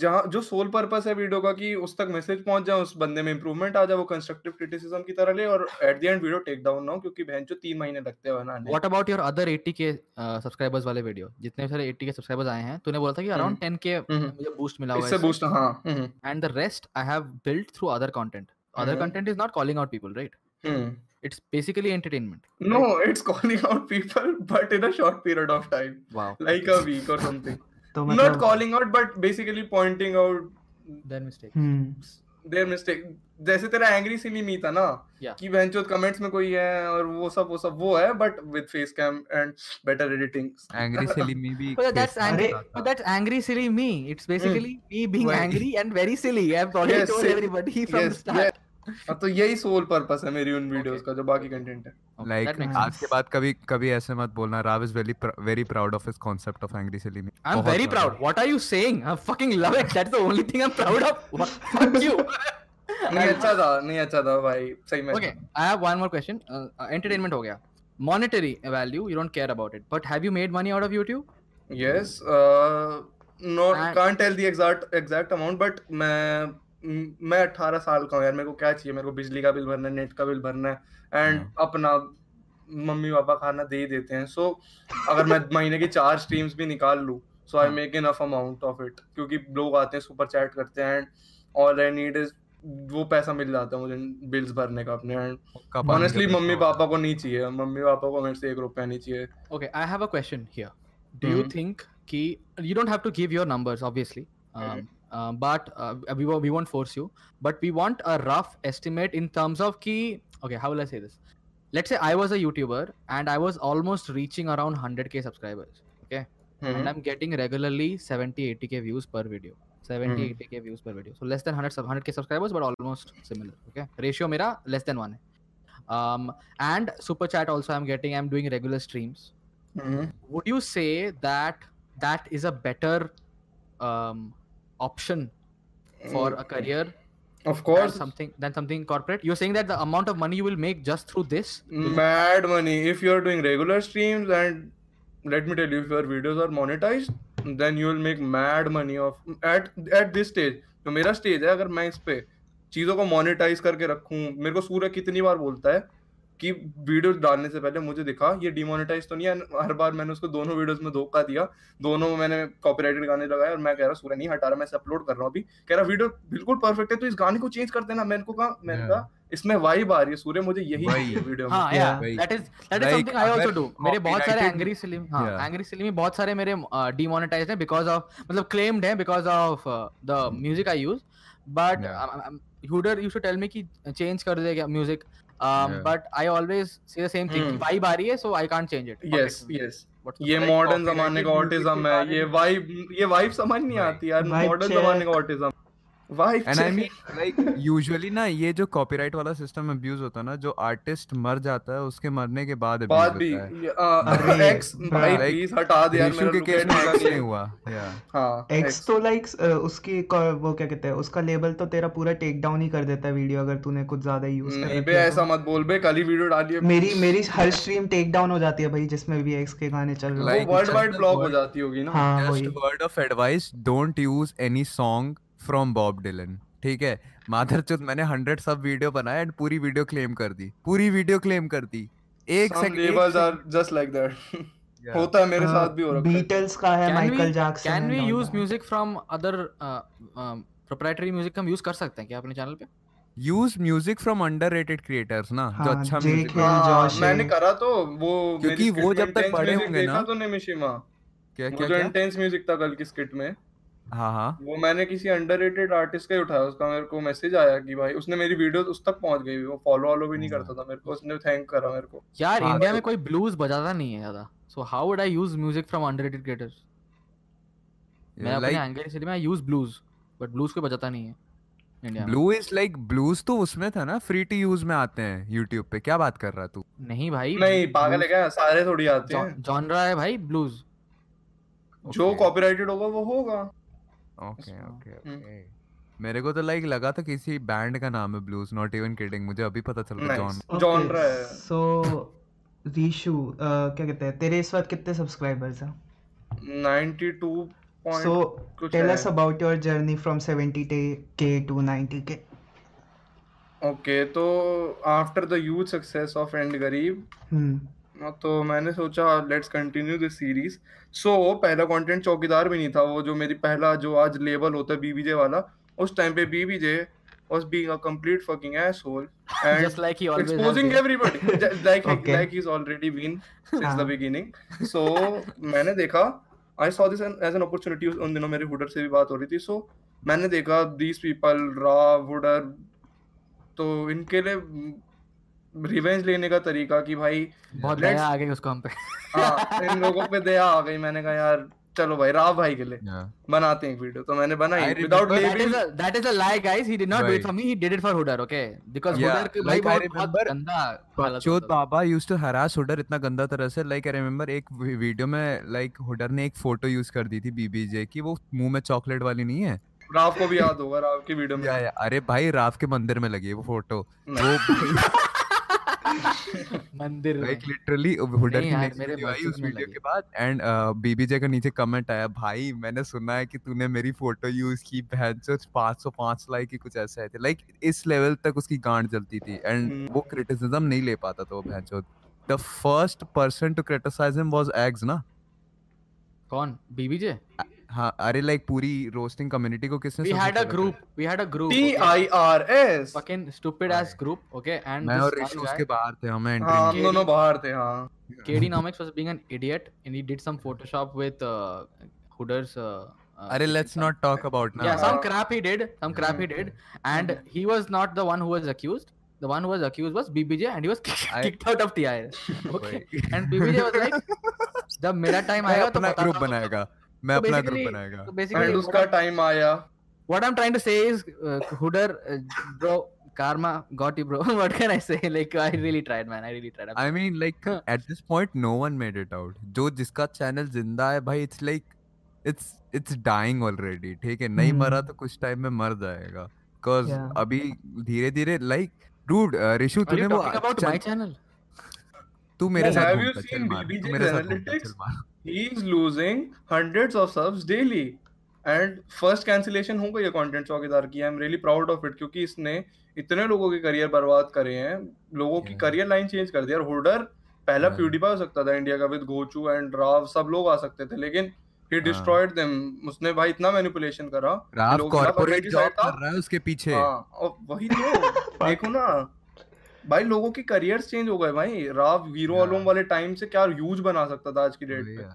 जहाँ जो सोल पर्पस है वीडियो का कि उस तक मैसेज पहुँच जाए उस बंदे में इंप्रूवमेंट आ जाए वो कंस्ट्रक्टिव क्रिटिसिज्म की तरह ले और at the end video take down ना हो क्योंकि बहन जो तीन महीने लगते हैं बनाने। व्हाट अबाउट योर अदर 80 के सब्सक्राइबर्स वाले वीडियो जितने सारे 80 के सब्सक्राइबर्स आए हैं तूने बोला था कि अराउंड 10 के मुझे बूस्ट मिला हुआ है बूस्ट हाँ and the rest I have built through other content other content is not calling out people right it's basically entertainment no it's calling out people but in a short period of time. Wow. Like a week or something. तो मतलब not calling out but basically pointing out their mistakes their mistake जैसे तेरा एंग्री सीन मी था ना yeah. कि बहनचोद कमेंट्स में कोई है और वो सब वो सब वो है but with face cam and better editing angry silly me भी that's angry that's angry silly me it's basically me being angry and very silly I have already told everybody from the start हाँ तो यही सोल पर्पस है मेरी उन वीडियोस Okay. का जो बाकी कंटेंट है लाइक makes आज. के बाद कभी कभी ऐसे मत बोलना Rao is very very proud of his concept of angry silly में I'm very proud. What are you saying? I fucking love it. That's the only thing I'm proud of. What? Fuck you. नहीं अच्छा था नहीं अच्छा था भाई सही में okay, I have one more question. Uh, uh, entertainment हो गया. Monetary value, you don't care about it. But have you made money out of YouTube? yes uh, no And- can't tell the exact exact amount but मैं म- 18 साल का हूँ यार मेरे को क्या चाहिए मेरे को बिजली का बिल भरना है नेट का बिल भरना है एंड हाँ। अपना मम्मी पापा खाना दे ही देते हैं सो so, अगर मैं महीने की चार स्ट्रीम्स भी निकाल लूँ so I. Make enough amount of it क्योंकि लोग आते हैं सुपर चैट करते हैं and all I need is वो पैसा मिल जाता है मुझे बिल्स भरने का अपने एंड ऑनेस्टली मम्मी पापा को नहीं चाहिए मम्मी पापा को मेरे से एक रुपया नहीं चाहिए Okay, I have a question here. Do you Mhm. think ki you don't have to give your numbers, obviously, um, Mhm. Uh, but uh, we, we won't force you. But we want a rough estimate in terms of key okay how will i say this? Let's say i was a youtuber and i was almost reaching around 100k subscribers okay? Mm-hmm. and i'm getting regularly 70 80k views per video. 70 mm-hmm. 80k views per video. So less than 100 100k subscribers but almost similar okay? Ratio mera less than 1 um and super chat also i'm getting i'm doing regular streams. Mm-hmm. would you say that that is a better um option for a career Of than course, something than something corporate you're saying that the amount of money you will make just through this mad money. If you're doing regular streams and let me tell you, if your videos are monetized, then you will make mad money of at at this stage. तो मेरा स्टेज है अगर मैं इस पे चीज़ों को मोनेटाइज करके रखूँ मेरे को सूर्य कितनी बार बोलता है कि वीडियो डालने से पहले मुझे दिखा ये डिमोनेटाइज तो नहीं है हर बार मैंने उसको दोनों वीडियोस में धोखा दिया दोनों में मैंने कॉपीराइटेड गाने लगाए और मैं कह रहा सूर्य नहीं हटा रहा मैं अपलोड कर रहा हूँ अभी। कह रहा वीडियो बिल्कुल परफेक्ट है तो इस गाने को चेंज कर देना। मैंने को कहा मैंने कहा इसमें वाइब आ रही है सूर्य मुझे यही वीडियो में। हाँ that is Like, something I also अगर do मेरे बहुत सारे angry slim हाँ Yeah. में बहुत सारे मेरे demonetized हैं because of मतलब claimed हैं because of uh, the music I use but Yeah. um, um, Huder used to tell me कि change कर देगा music um, Yeah. but I always say the same thing कि Hmm. vibe आ रही है so I can't change it Fuck yes yes ये? मॉडर्न जमाने का ऑटिज्म है ये वाइब ये वाइब समझ नहीं आती यार मॉडर्न जमाने का autism vibe and I mean like usually ना ये जो कॉपीराइट वाला सिस्टम अब्यूज होता है ना जो आर्टिस्ट मर जाता है उसके मरने के बाद भी होता है। आ, अरे, एक्स भाई प्लीज़ हटा दे यार मेरा के केस में नहीं हुआ या हाँ एक्स तो लाइक उसकी वो क्या कहते हैं उसका लेबल तो तेरा पूरा टेक डाउन ही कर देता है वीडियो अगर तूने कुछ ज़्यादा यूज़ कर नहीं बे ऐसा तो। मत बोल बे कल ही वीडियो डालिए। मेरी मेरी हर स्ट्रीम टेक डाउन हो जाती है भाई जिसमें भी एक्स के गाने चल रहे वो वर्ल्ड वाइड ब्लॉक हो जाती होगी ना। हाँ just word of advice don't use any song from Bob Dylan ठीक है? मादरचोद मैंने 100 सब वीडियो बनाया एंड पूरी वीडियो क्लेम कर दी। पूरी वीडियो क्लेम कर दी। एक सेकंड जस्ट लाइक दैट होता है मेरे uh, साथ भी हो रखा है। बीटल्स का है Michael Jackson can we Madonna use है। music from other uh, um, proprietary music हम use कर सकते हैं क्या अपने चैनल पे? Use music from underrated creators ना जो हाँ, अच्छा म्यूज़िक हाँ। मैंने करा तो वो क्योंकि वो जब तक music होंगे ना- तूने मिशिमा क्या वो जो क्या? इंटेंस म्यूज़िक था कल की स्किट में। हाँ हाँ। वो मैंने किसी अंडररेटेड आर्टिस्ट का ही उठाया उसका मेरे को मैसेज आया कि भाई उसने मेरी वीडियो उस तक पहुँच गई वो फॉलो वॉलो भी नहीं करता था मेरे को उसने थैंक करा मेरे को। यार हाँ, इंडिया तो- में कोई ब्लूज बजाता नहीं है ज़्यादा। So how would I use music from underrated creators मैं अपने लाइक एंगल से मैं यूज़ ब्लूज बट ब्लूज कोई बजाता नहीं है इंडिया में। ब्लू इज़ लाइक ब्लूज तो उसमें था ना फ्री टू यूज़ में आते हैं यूट्यूब पे क्या बात कर रहा तू? नहीं भाई नहीं पागल है क्या? सारे थोड़ी आते हैं। जॉनरा है भाई ब्लूज जो कॉपीराइटेड होगा वो होगा। ओके ओके हम्म। ओके मेरे को तो लाइक लगा था किसी बैंड का नाम है ब्लूज नॉट इवन किडिंग मुझे अभी पता चल रहा. जॉन है। सो रीशु क्या कहते हैं तेरे इस वक्त कितने सब्सक्राइबर्स हैं 92 point so tell. Us about your journey from 70k to 90k okay तो after the huge success of and गरीब तो मैंने सोचा let's continue this series so पहला कंटेंट चौकीदार भी नहीं था वो जो मेरी पहला जो आज लेबल होता है बीबीजे वाला उस टाइम पे BBJ was being a complete fucking asshole and just like he always exposing everybody like like he is already been since the beginning so मैंने देखा I saw this as an opportunity उन दिनों मेरे हुडर से भी बात हो रही थी. सो so, मैंने देखा दीस पीपल रा वुडर तो इनके लिए रिवेंज लेने का तरीका कि भाई बहुत दया आ गई उसको हम पे। हाँ इन लोगों पे दया आ गई। मैंने कहा यार चलो भाई राव भाई के लिए बनाते हैं एक वीडियो तो मैंने बनाई। Without But that is label a that is a lie, guys. He did not do it Right. for me. He did it for Hudar, okay? Because Yeah, Hudar के भाई बहुत गंदा बकचोद बाबा यूज्ड टू हरास हुडर इतना गंदा तरह से। लाइक आई रिमेंबर एक वीडियो में लाइक हुडर ने एक फ़ोटो यूज़ कर दी थी बीबीजे की। वो मुँह में चॉकलेट वाली नहीं है। राव को भी याद होगा राव की वीडियो में। या, या, अरे भाई राव के मंदिर में लगी है वो फ़ोटो वो मंदिर लाइक लिटरली हुडर की नेक्स्ट वीडियो आई उस वीडियो के बाद एंड बीबीजे का नीचे कमेंट आया भाई मैंने सुना है कि तूने मेरी फ़ोटो यूज़ की बहन से 505 लाइक की कुछ ऐसे आए थे। लाइक इस लेवल तक उसकी गांड जलती थी एंड हम्म। वो क्रिटिसिज्म नहीं ले पाता था वो बहन the first person to criticize him was eggs ना? कौन? बीबीजे हाँ अरे लाइक पूरी रोस्टिंग कम्युनिटी को किसने we सबसे had a पहले group we had a group टी okay? I R S fucking stupid ass group okay and मैं this और one ऋषु guy, उसके बाहर थे हमें हाँ हम एंट्री दोनों बाहर थे हाँ KD Nomics was being an idiot and he did some photoshop with uh, Hooder's uh, uh, अरे let's some- not talk about yeah ना some Uh, crap he did some crap he did and he was not the one who was accused the one who was accused was BBJ and he was I- kicked out of TI okay वही। and BBJ was like जब मेरा टाइम मैं आएगा तो अपना बताता ग्रुप हूँ बनाएगा मैं तो अपना ग्रुप बनाएगा तो एंड उसका टाइम आया what I'm trying to say is uh, Hooder uh, bro karma got you bro what can I say like I really tried man I really tried I mean like at this point no one made it out जो जिसका चैनल ज़िंदा है भाई it's like it's it's dying already ठीक है नहीं Hmm. मरा तो कुछ टाइम में मर जाएगा cause Yeah. अभी धीरे धीरे like dude uh, ऋषु तूने वो about my channel? तू मेरे साथ have you घूमता चल seen मार तू मेरे साथ घूमता analytics? चल मार he losing hundreds of subs daily. And first cancellation हो गई है कंटेंट चौकीदार की I am really proud of it क्योंकि इसने इतने लोगों के करियर बर्बाद करे हैं। लोगों की करियर लाइन चेंज कर दी। और होल्डर पहला Yeah. हो सकता था इंडिया का विद गोचू एंड राव सब लोग आ सकते थे। लेकिन he हाँ. destroyed उसने भाई इतना मैनिपुलेशन करा राव कॉर्पोरेट जॉब कर रहा है उसके पीछे। हाँ वही तो। देखो ना। भाई लोगों की करियर्स चेंज हो गए भाई राव हीरो Yeah. वाले टाइम से क्या ह्यूज बना सकता था आज की डेट पे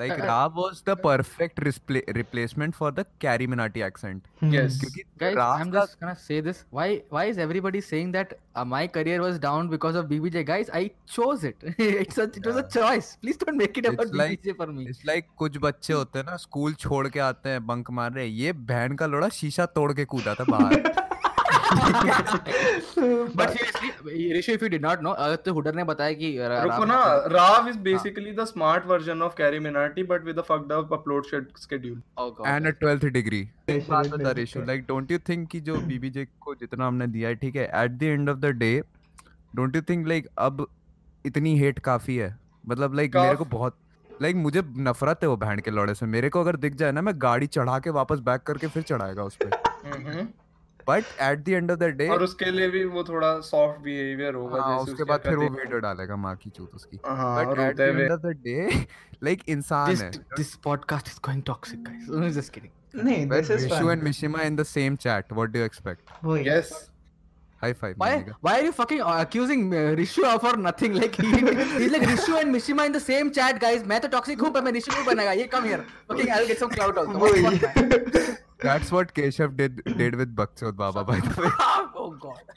like Uh, Rav was the perfect respla- replacement for the Carrie Minati accent Yes. क्योंकि Guys, राव I'm का just gonna say this. Why why is everybody saying that uh, my career was down because of BBJ? Guys, I chose it. it's a, it was a Yeah. choice. Please don't make it about like- BBJ for me. It's like कुछ बच्चे होते हैं ना स्कूल छोड़ के आते हैं बंक मार रहे हैं ये बहन का लोड़ा शीशा तोड़ के कूदा था बाहर But seriously, Rishi, if you did not know, तो हुडर ने बताया कि रुको ना Rao is basically the smart version of Carry Minati but with a fucked up upload schedule Oh God. And a 12th degree Special बात बता. Ratio like don't you think कि जो बीबीजे को जितना हमने दिया है ठीक है at the end of the day don't you think like अब इतनी हेट काफ़ी है? मतलब लाइक मेरे को बहुत लाइक मुझे नफरत है वो बहन के लौड़े से। मेरे को अगर दिख जाए ना मैं गाड़ी चढ़ा के वापस बैक करके फिर चढ़ाएगा उस पे। But at the end of the day और उसके लिए भी वो थोड़ा सॉफ्ट बिहेवियर होगा हाँ जैसे उसके बाद फिर वो वीडियो डालेगा माँ की चूत उसकी हाँ but at the end of the day like इंसान है this podcast is going toxic, guys. I'm just kidding. नहीं this is Vishu fun. and Mishima in the same chat, what do you yes High five. Why why are you fucking uh, accusing uh, Rishu for nothing? Like he, he's like Rishu and Mishima in the same chat, guys. मैं तो toxic हूँ पर मैं Rishu को बनाएगा. ये come here. Okay, I'll get some clout also. That's what Keshav did did with Bakchod Baba by the way. oh god.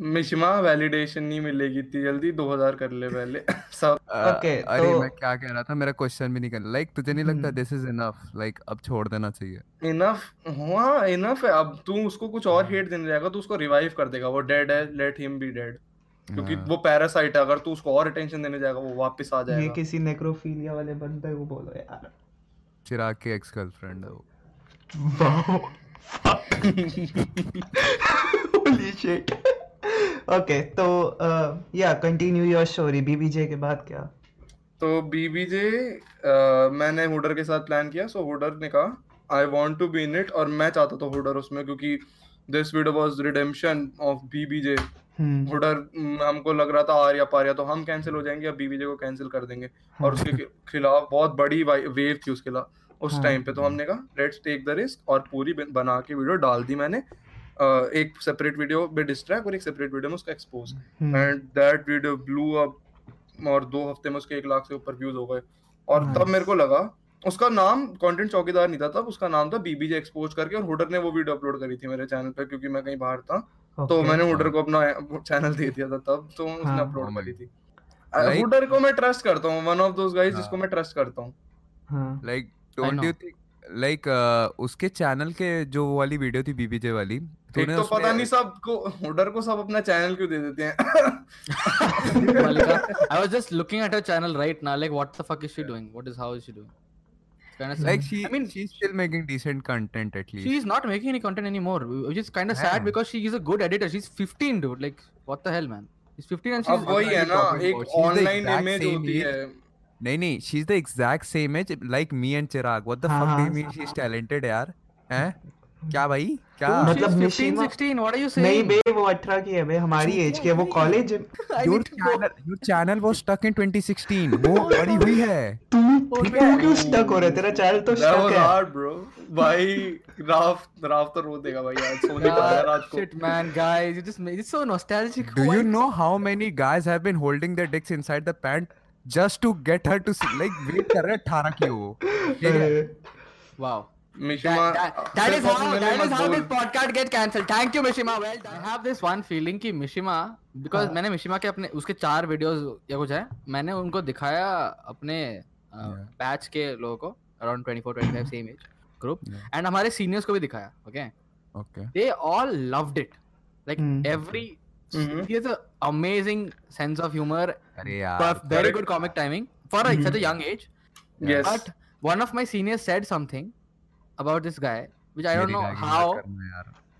Mishima validation नहीं मिलेगी इतनी जल्दी 2000 कर ले पहले। सब अ, Okay, अरे तो- मैं क्या कह रहा था? मेरा क्वेश्चन भी नहीं कर लाइक तुझे नहीं लगता। दिस इज़ इनफ लाइक अब छोड़ देना चाहिए। इनफ हाँ इनफ है। अब तू उसको कुछ और हेट देने जाएगा तो उसको रिवाइव कर देगा। वो डेड है लेट हिम बी डेड क्योंकि हाँ। वो पैरासाइट है अगर तू उसको और अटेंशन देने जाएगा वो वापस आ जाएगा। ये किसी नेक्रोफीलिया वाले बंदे को बोलो यार। चिराग की एक्स गर्लफ्रेंड है वो। होली शिट ओके तो या कंटिन्यू योर स्टोरी बीबीजे के बाद क्या? तो बीबीजे मैंने हुडर के साथ प्लान किया सो हुडर ने कहा I want to be in it और मैं चाहता था हुडर उसमें क्योंकि this video was redemption of BBJ Hooder हम्म, हमको लग रहा था आर्या पार्या तो हम कैंसिल हो जाएँगे या बीबीजे को कैंसिल कर देंगे। और उसके खिलाफ बहुत बड़ी वेव थी उसके खिलाफ। उस टाइम हाँ। पे तो हमने कहा लेट्स टेक द रिस्क और पूरी बना के वीडियो डाल दी मैंने। अ, एक सेपरेट वीडियो में डिस्ट्रैक्ट और एक सेपरेट वीडियो में उसका expose and that video blew up और दो हफ़्ते में उसके एक लाख से ऊपर व्यूज़ हो गए। और तब मेरे को लगा उसका नाम कंटेंट चौकीदार नहीं था तब उसका नाम था बीबीजे एक्सपोज करके और हुडर ने वो वीडियो अपलोड करी थी मेरे चैनल पे क्योंकि मैं कहीं बाहर था। okay. तो मैंने हुडर को अपना चैनल दे दिया था तब तो उसने हाँ। अपलोड करी थी। हुडर को मैं ट्रस्ट करता हूँ वन ऑफ़ दोस गाइस हाँ। जिसको मैं ट्रस्ट करता हूँ। हाँ। Like I don't you think like uh, उसके चैनल के जो वाली वीडियो थी बीबीजे वाली तूने तो पता नहीं सबको हुडर को सब अपना चैनल क्यों दे देते हैं Malika, I was just looking at her channel right now. Like, what the fuck is she doing? What is how is she doing? It's kind of like she I mean, she's still making decent content at least she's not making any content anymore, which is kind of sad Yeah. because she is a good editor. She's 15, dude. Like, what the hell, man? She's 15 and she's. अब वही है ना एक? ऑनलाइन इमेज होती है नहीं नहीं she's the exact same age like me and Chirag what the हाँ, fuck do you हाँ, mean she's talented यार हैं क्या भाई क्या मतलब she's 15, Mishima- 16. What are you नहीं saying? बे वो 18 की है बे हमारी एज की है वो college go. channel your channel was stuck in 2016 वो बड़ी हुई है तू Oh, तू क्यों स्टक हो रहा है तेरा चैनल तो स्टक है hard, bro. भाई राफ राफ तो रो देगा भाई आज सो नहीं पाया Yeah, रात को shit, man, guys, you just made it so nostalgic. Do Why- you know how many guys have been holding their dicks inside the to get her to see, like wait कर रहे 18 की वो है Wow. Mishima That, that, that is how that is how this podcast get cancelled. Thank you, Mishima. Well done. I have this one feeling कि Mishima because हाँ. मैंने Mishima के अपने उसके चार videos या कुछ है मैंने उनको दिखाया अपने. बैच के लोगों को around 24 25 same age group Yeah. and हमारे seniors को भी दिखाया okay okay they all loved it like Hmm. every Mhm. he has a amazing sense of humor perf- very good comic timing for a, Mhm. such a young age Yes. but one of my seniors said something about this guy which I don't know how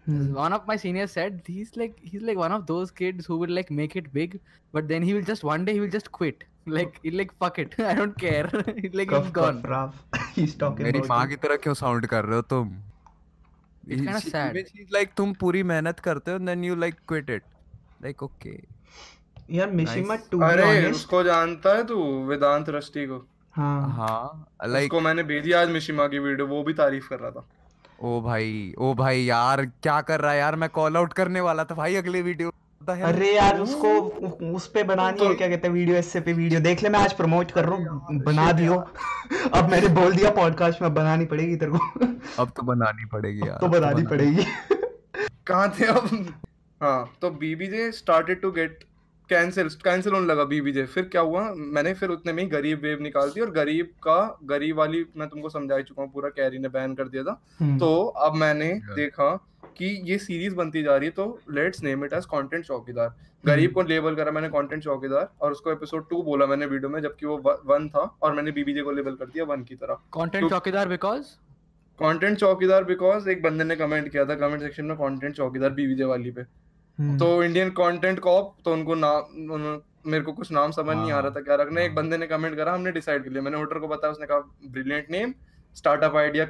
hmm, one of my seniors said he's like he's like one of those kids who will like make it big but then he will just one day he will just quit like he'll like fuck it i don't care like cough he's gone rough he's talking मेरी माँ you. की तरह क्यों साउंड कर रहे हो तुम It's kinda She- sad. like तुम पूरी मेहनत करते हो then you like quit it like okay. यार मिशिमा टू अरे उसको जानता है तू वेदांत रस्टी को। हाँ। हाँ like उसको मैंने भेजी आज मिशिमा की वीडियो वो भी तारीफ़ कर रहा था। ओ भाई ओ भाई यार क्या कर रहा है यार? मैं कॉल आउट करने वाला था भाई अगले वीडियो अरे यार उसको उस पे बनानी तो, है क्या कहते हैं वीडियो इससे पे वीडियो देख ले मैं आज प्रमोट कर रहा हूँ बना दियो। अब मैंने बोल दिया पॉडकास्ट में बनानी पड़ेगी तेरे को। अब तो बनानी पड़ेगी यार तो बनानी पड़ेगी। कहाँ थे अब? हाँ तो BBJ started to get cancel cancel होने लगा बीबीजे फिर क्या हुआ? मैंने फिर उतने में ही गरीब वेव निकाल दी और गरीब का गरीब वाली मैं तुमको समझा ही चुका हूँ पूरा कैरी ने बैन कर दिया था। हम्म, तो अब मैंने देखा कि ये सीरीज़ बनती जा रही है तो let's name it as content Chowkidar. गरीब को लेबल करा मैंने कंटेंट चौकीदार और उसको एपिसोड टू बोला मैंने वीडियो में जबकि वो वन था और मैंने बीबीजे को लेबल कर दिया वन की तरह। Content तो- चौकीदार बिकॉज़ कंटेंट चौकीदार बिकॉज़ एक बंदे ने कमेंट किया था कमेंट सेक्शन में कंटेंट चौकीदार बीबीजे वाली पे। हम्म, तो इंडियन कंटेंट कॉप तो उनको नाम मेरे को कुछ नाम समझ नहीं आ रहा था क्या रखना है। एक हाँ। बंदे ने कमेंट करा हमने डिसाइड कर लिया। मैंने होटर को बताया उसने कहा ब्रिलियंट नेम स्टार्टअप आइडिया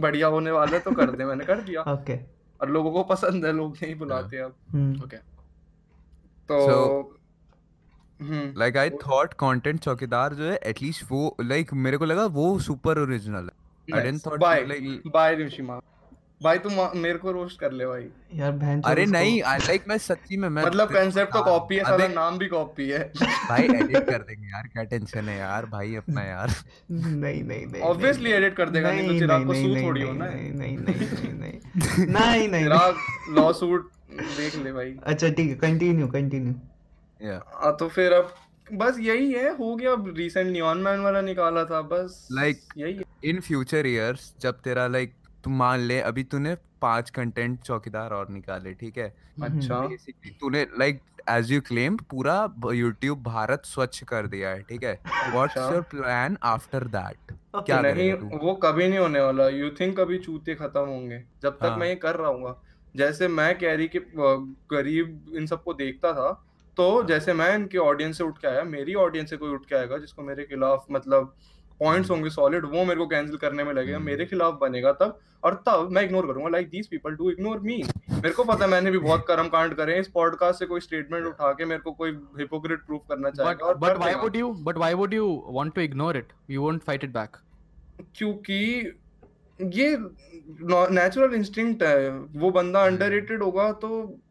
बढ़िया होने वाला है तो कर दे। मैंने कर दिया। ओके और लोगों को पसंद है लोग नहीं बुलाते अब। हम्म, okay. तो हम्म। Like I thought content Chowkidar जो है एटलीस्ट वो लाइक like, मेरे को लगा वो सुपर ओरिजिनल है। I didn't thought by like by Rishima भाई तुम मेरे को रोस्ट कर ले भाई। यार बहन अरे नहीं आई लाइक मैं सच्ची में मैं मतलब कंसेप्ट तो कॉपी है साला नाम भी कॉपी है। भाई एडिट कर देंगे यार क्या टेंशन है यार भाई अपना यार। नहीं नहीं नहीं ऑब्वियसली एडिट कर देगा नहीं तो चिराग को सू थोड़ी होना है। नहीं नहीं नहीं नहीं नहीं नहीं। नहीं चिराग लॉ सूट देख ले भाई। अच्छा ठीक है कंटिन्यू कंटिन्यू या हाँ तो फिर अब बस यही है हो गया अब रिसेंट नियॉन मैन वाला निकाला था बस Like- यही इन फ्यूचर ईयर्स जब तेरा लाइक तू मान ले अभी तूने पाँच कंटेंट चौकीदार और निकाले ठीक है? अच्छा। तूने लाइक एज यू क्लेम पूरा यूट्यूब भारत स्वच्छ कर दिया है ठीक है? What's. Your plan after that क्या नहीं वो कभी नहीं होने वाला। यू थिंक कभी चूते खत्म होंगे? जब तक हाँ। मैं ये कर रहा हूँ। जैसे मैं कैरी के गरीब इन सबको देखता था तो हाँ। जैसे मैं इनके ऑडियंस से उठ के आया मेरी ऑडियंस से कोई उठ के आएगा जिसको मेरे खिलाफ मतलब पॉइंट्स होंगे सॉलिड वो मेरे को कैंसिल करने में लगेगा हम्म। मेरे खिलाफ बनेगा तब और तब मैं इग्नोर करूँगा like these people do ignore me मेरे को पता है मैंने भी बहुत कर्म कांड करे इस पॉडकास्ट से कोई स्टेटमेंट उठा के मेरे को कोई हिपोक्रेट प्रूफ करना चाहेगा कर why देगा। would you but why would you want to ignore it? You won't fight it back. क्योंकि ये नेचुरल इंस्टिंक्ट है वो बंदा। अंडररेटेड होगा तो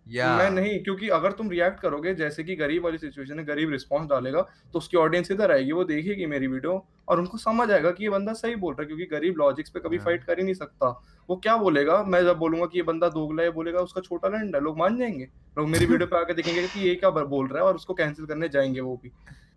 या मैं नहीं क्योंकि अगर तुम रिएक्ट करोगे जैसे कि गरीब वाली सिचुएशन है गरीब रिस्पांस डालेगा तो उसकी ऑडियंस इधर आएगी वो देखेगी मेरी वीडियो और उनको समझ आएगा कि ये बंदा सही बोल रहा है क्योंकि गरीब लॉजिक्स पे कभी। फाइट कर ही नहीं सकता। वो क्या बोलेगा? मैं जब बोलूँगा कि ये बंदा दोगला है बोलेगा उसका छोटा लैंड है लोग मान जाएँगे। लोग मेरी वीडियो पे आके देखेंगे कि ये क्या बोल रहा है और उसको कैंसिल करने जाएँगे वो भी।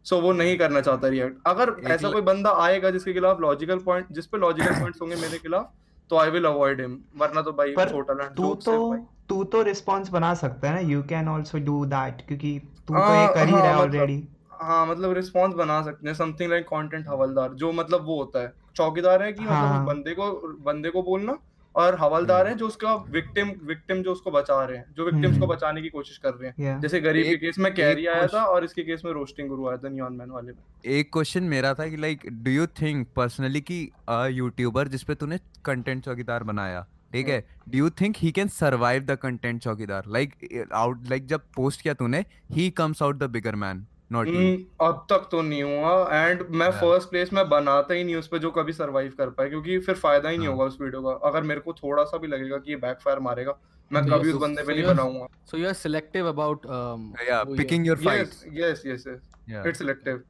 सो वो नहीं करना चाहता रिएक्ट अगर ऐसा कोई बंदा आएगा जिसके खिलाफ लॉजिकल पॉइंट जिस पे लॉजिकल पॉइंट्स होंगे मेरे खिलाफ तो आई विल अवॉइड हिम वरना तो भाई पर लैंड तू तो तू तो रिस्पांस बना सकता है ना you can also do that क्योंकि तू तो ये हाँ, कर ही हाँ, रहा है मतलब- ऑलरेडी हाँ मतलब रिस्पॉन्स बना सकते हैं समथिंग लाइक कंटेंट हवलदार जो मतलब वो होता है। चौकीदार है कि मतलब हाँ। मतलब बंदे को बंदे को बोलना और हवलदार हम्म। है जो उसका विक्टिम विक्टिम जो उसको बचा रहे हैं जो विक्टिम्स को हम्म। बचाने की कोशिश कर रहे हैं। जैसे गरीब के केस में कैरी आया था और इसके केस में रोस्टिंग गुरु आया था नियॉन मैन वाले में। एक क्वेश्चन मेरा था कि like do you think personally कि अ यूट्यूबर जिस पे तूने कंटेंट चौकीदार बनाया ठीक है? Do you think he can survive the content Chowkidar? Like out like जब पोस्ट किया तूने he comes out the bigger man हम्म, अब तक तो नहीं हुआ एंड मैं। फ़र्स्ट प्लेस में बनाता ही नहीं उस पे जो कभी सरवाइव कर पाए क्योंकि फिर फ़ायदा ही नहीं हाँ। होगा उस वीडियो का। अगर मेरे को थोड़ा सा भी लगेगा कि ये बैकफायर मारेगा मैं So कभी उस बंदे पे so नहीं बनाऊँगा। So you're selective about um. या। Picking your fights yes yes yes it's selective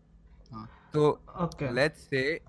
तो ओके लेट्स से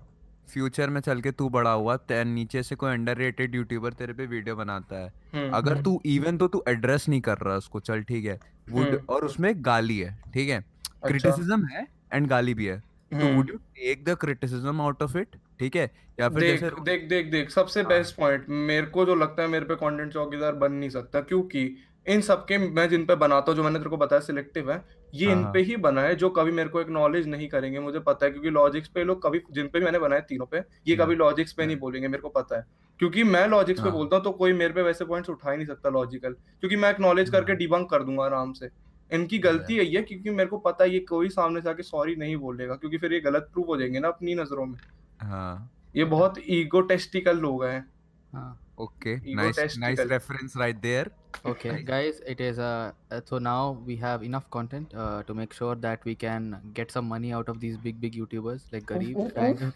फ्यूचर में चल के तू बड़ा हुआ नीचे से कोई अंडररेटेड यूट्यूबर तेरे पे वीडियो बनाता है। हम्म अगर हम्म। तू इवन तो तू एड्रेस नहीं कर रहा उसको चल ठीक है। वुड। और उसमें गाली है ठीक है? क्रिटिसिज्म है एंड गाली भी है तो। Would you take the criticism out of it ठीक है या फिर देख जैसे देख देख देख सबसे हाँ। बेस्ट पॉइंट मेरे को जो लगता है मेरे पे कंटेंट चौकीदार बन नहीं सकता क्योंकि इन सबके मैं जिन पे बनाता हूँ जो मैंने तेरे को बताया सिलेक्टिव है ये हाँ, इन हाँ। पे ही बना है जो कभी मेरे को एक्नॉलेज नहीं करेंगे मुझे पता है क्योंकि लॉजिक्स पे लोग कभी जिन पे भी मैंने बनाए तीनों पे ये हाँ, कभी लॉजिक्स पे हाँ। नहीं बोलेंगे मेरे को पता है क्योंकि मैं लॉजिक्स पे हाँ। बोलता हूँ तो कोई मेरे पे वैसे पॉइंट्स उठा ही नहीं सकता लॉजिकल क्योंकि मैं एक्नॉलेज करके हाँ। डिबंक कर दूँगा आराम से इनकी गलती यही है क्योंकि मेरे को पता है ये कोई सामने से आके सॉरी नहीं बोलेगा क्योंकि फिर ये गलत प्रूव हो जाएँगे ना अपनी नज़रों में। हाँ। ये बहुत ईगोटेस्टिकल लोग हैं। हाँ. okay nice nice Egotistical. reference right there Okay, guys, it is uh, uh, so now we have enough content uh, to make sure that we can get some money out of these big big YouTubers like Garib oof, and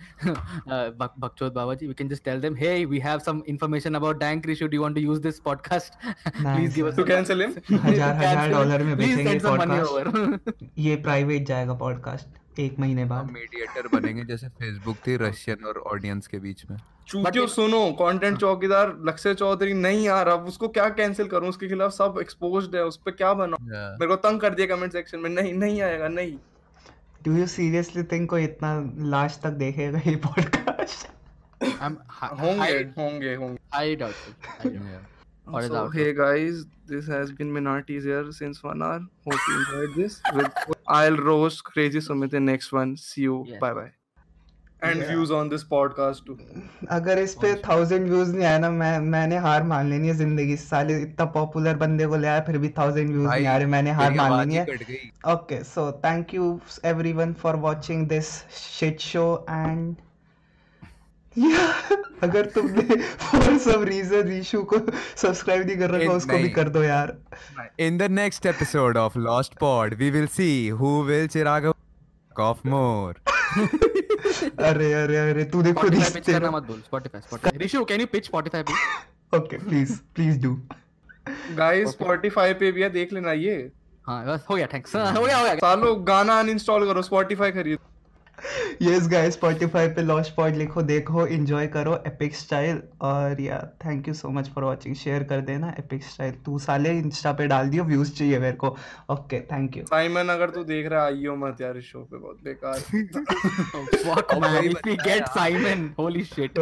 uh, Bak- Bakchod Babaji. We can just tell them, hey, we have some information about Dank Rishu. Do you want to use this podcast? Please Nice. give us To some cancel him? हजार हजार Cancel. डॉलर में Please बेचेंगे send some money podcast over. ये प्राइवेट जाएगा पॉडकास्ट एक महीने बाद। मीडिएटर बनेंगे जैसे फेसबुक थी रशियन और ऑडियंस के बीच में। चूतियो सुनो कंटेंट चौकीदार लक्ष्य चौधरी नहीं आ रहा उसको क्या कैंसिल करूँ? उसके खिलाफ सब एक्सपोज्ड है उस पे क्या बनाऊँ? Yeah. मेरे को तंग कर दिया कमेंट सेक्शन में नहीं नहीं आएगा नहीं। डू यू सीरियसली थिंक कोई इतना लास्ट तक देखेगा ये पॉडकास्ट होंगे होंगे होंगे. Yeah. What is so hey guys this has been Minarti's here since one hour. Hope you enjoyed this With- I'll roast crazy Sumit in next one see you Yeah. bye bye and Yeah. views on this podcast too अगर इस पे थाउज़ेंड व्यूज़ नहीं आया ना मैं मैंने हार मान लेनी है ज़िंदगी साले इतना पॉपुलर बंदे को ले आया फिर भी थाउज़ेंड व्यूज़ नहीं आ रहे मैंने हार मान लेनी ही है Okay, so thank you everyone for watching this अगर तुमने फॉर सम रीजन ईशु को सब्सक्राइब नहीं कर रखा उसको भी कर दो यार। In the next episode of Lost Pod we will see who will Chirag of more अरे अरे अरे तू देखो पिच करना मत बोल Spotify Spotify Rishi can you pitch Spotify पे? Okay please please do guys Spotify पे भी देख लेना ये। हाँ बस हो गया थैंक्स हाँ, हो गया हो गया। सालो गाना अनइंस्टॉल करो स्पॉटिफाई खरीदो। यस गाइस स्पॉटिफाई पे लॉस्ट पॉड लिखो देखो एंजॉय करो एपिक स्टाइल और या thank you so much for watching share कर देना एपिक स्टाइल तू साले इंस्टा पे डाल दियो व्यूज़ चाहिए मेरे को. ओके थैंक यू साइमन अगर तू देख रहा है आइयो मत यार इस शो पे बहुत बेकार Fuck man, if we get Simon, holy shit.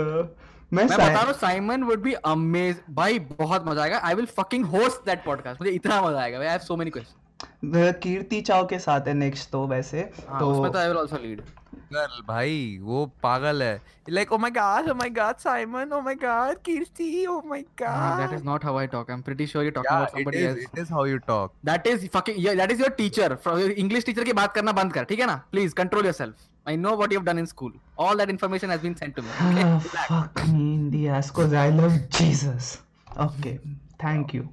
मैं मैं बता रहा हूँ साइमन वुड बी अमेज भाई बहुत मज़ा आएगा. I will fucking host that podcast मुझे इतना मज़ा आएगा I have so many question Kirti Chav के साथ है नेक्स्ट तो वैसे. तो उसमें तो तो I will also lead signal भाई वो पागल है। Like oh my god oh my god Simon oh my god Kirti oh my god that is not how I talk I am pretty sure you talking about somebody else it is how you talk that is fucking that is your teacher English teacher की बात करना बंद कर ठीक है ना? Please control yourself I know what you have done in school all that information has been sent to me fuck me in the एस्कोज I love Jesus okay thank you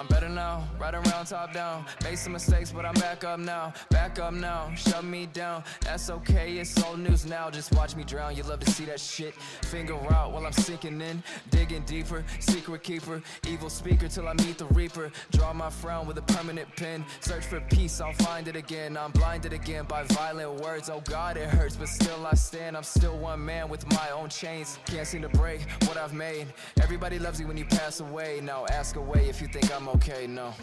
I'm better now, right around top down. Made some mistakes, but I'm back up now. Back up now, shut me down. That's okay, it's old news now. Just watch me drown. You love to see that shit. Finger out while I'm sinking in, digging deeper. Secret keeper, evil speaker till I meet the reaper. Draw my frown with a permanent pen. Search for peace, I'll find it again. I'm blinded again by violent words. Oh God, it hurts, but still I stand. I'm still one man with my own chains. Can't seem to break what I've made. Everybody loves you when you pass away. Now ask away if you think Okay. No.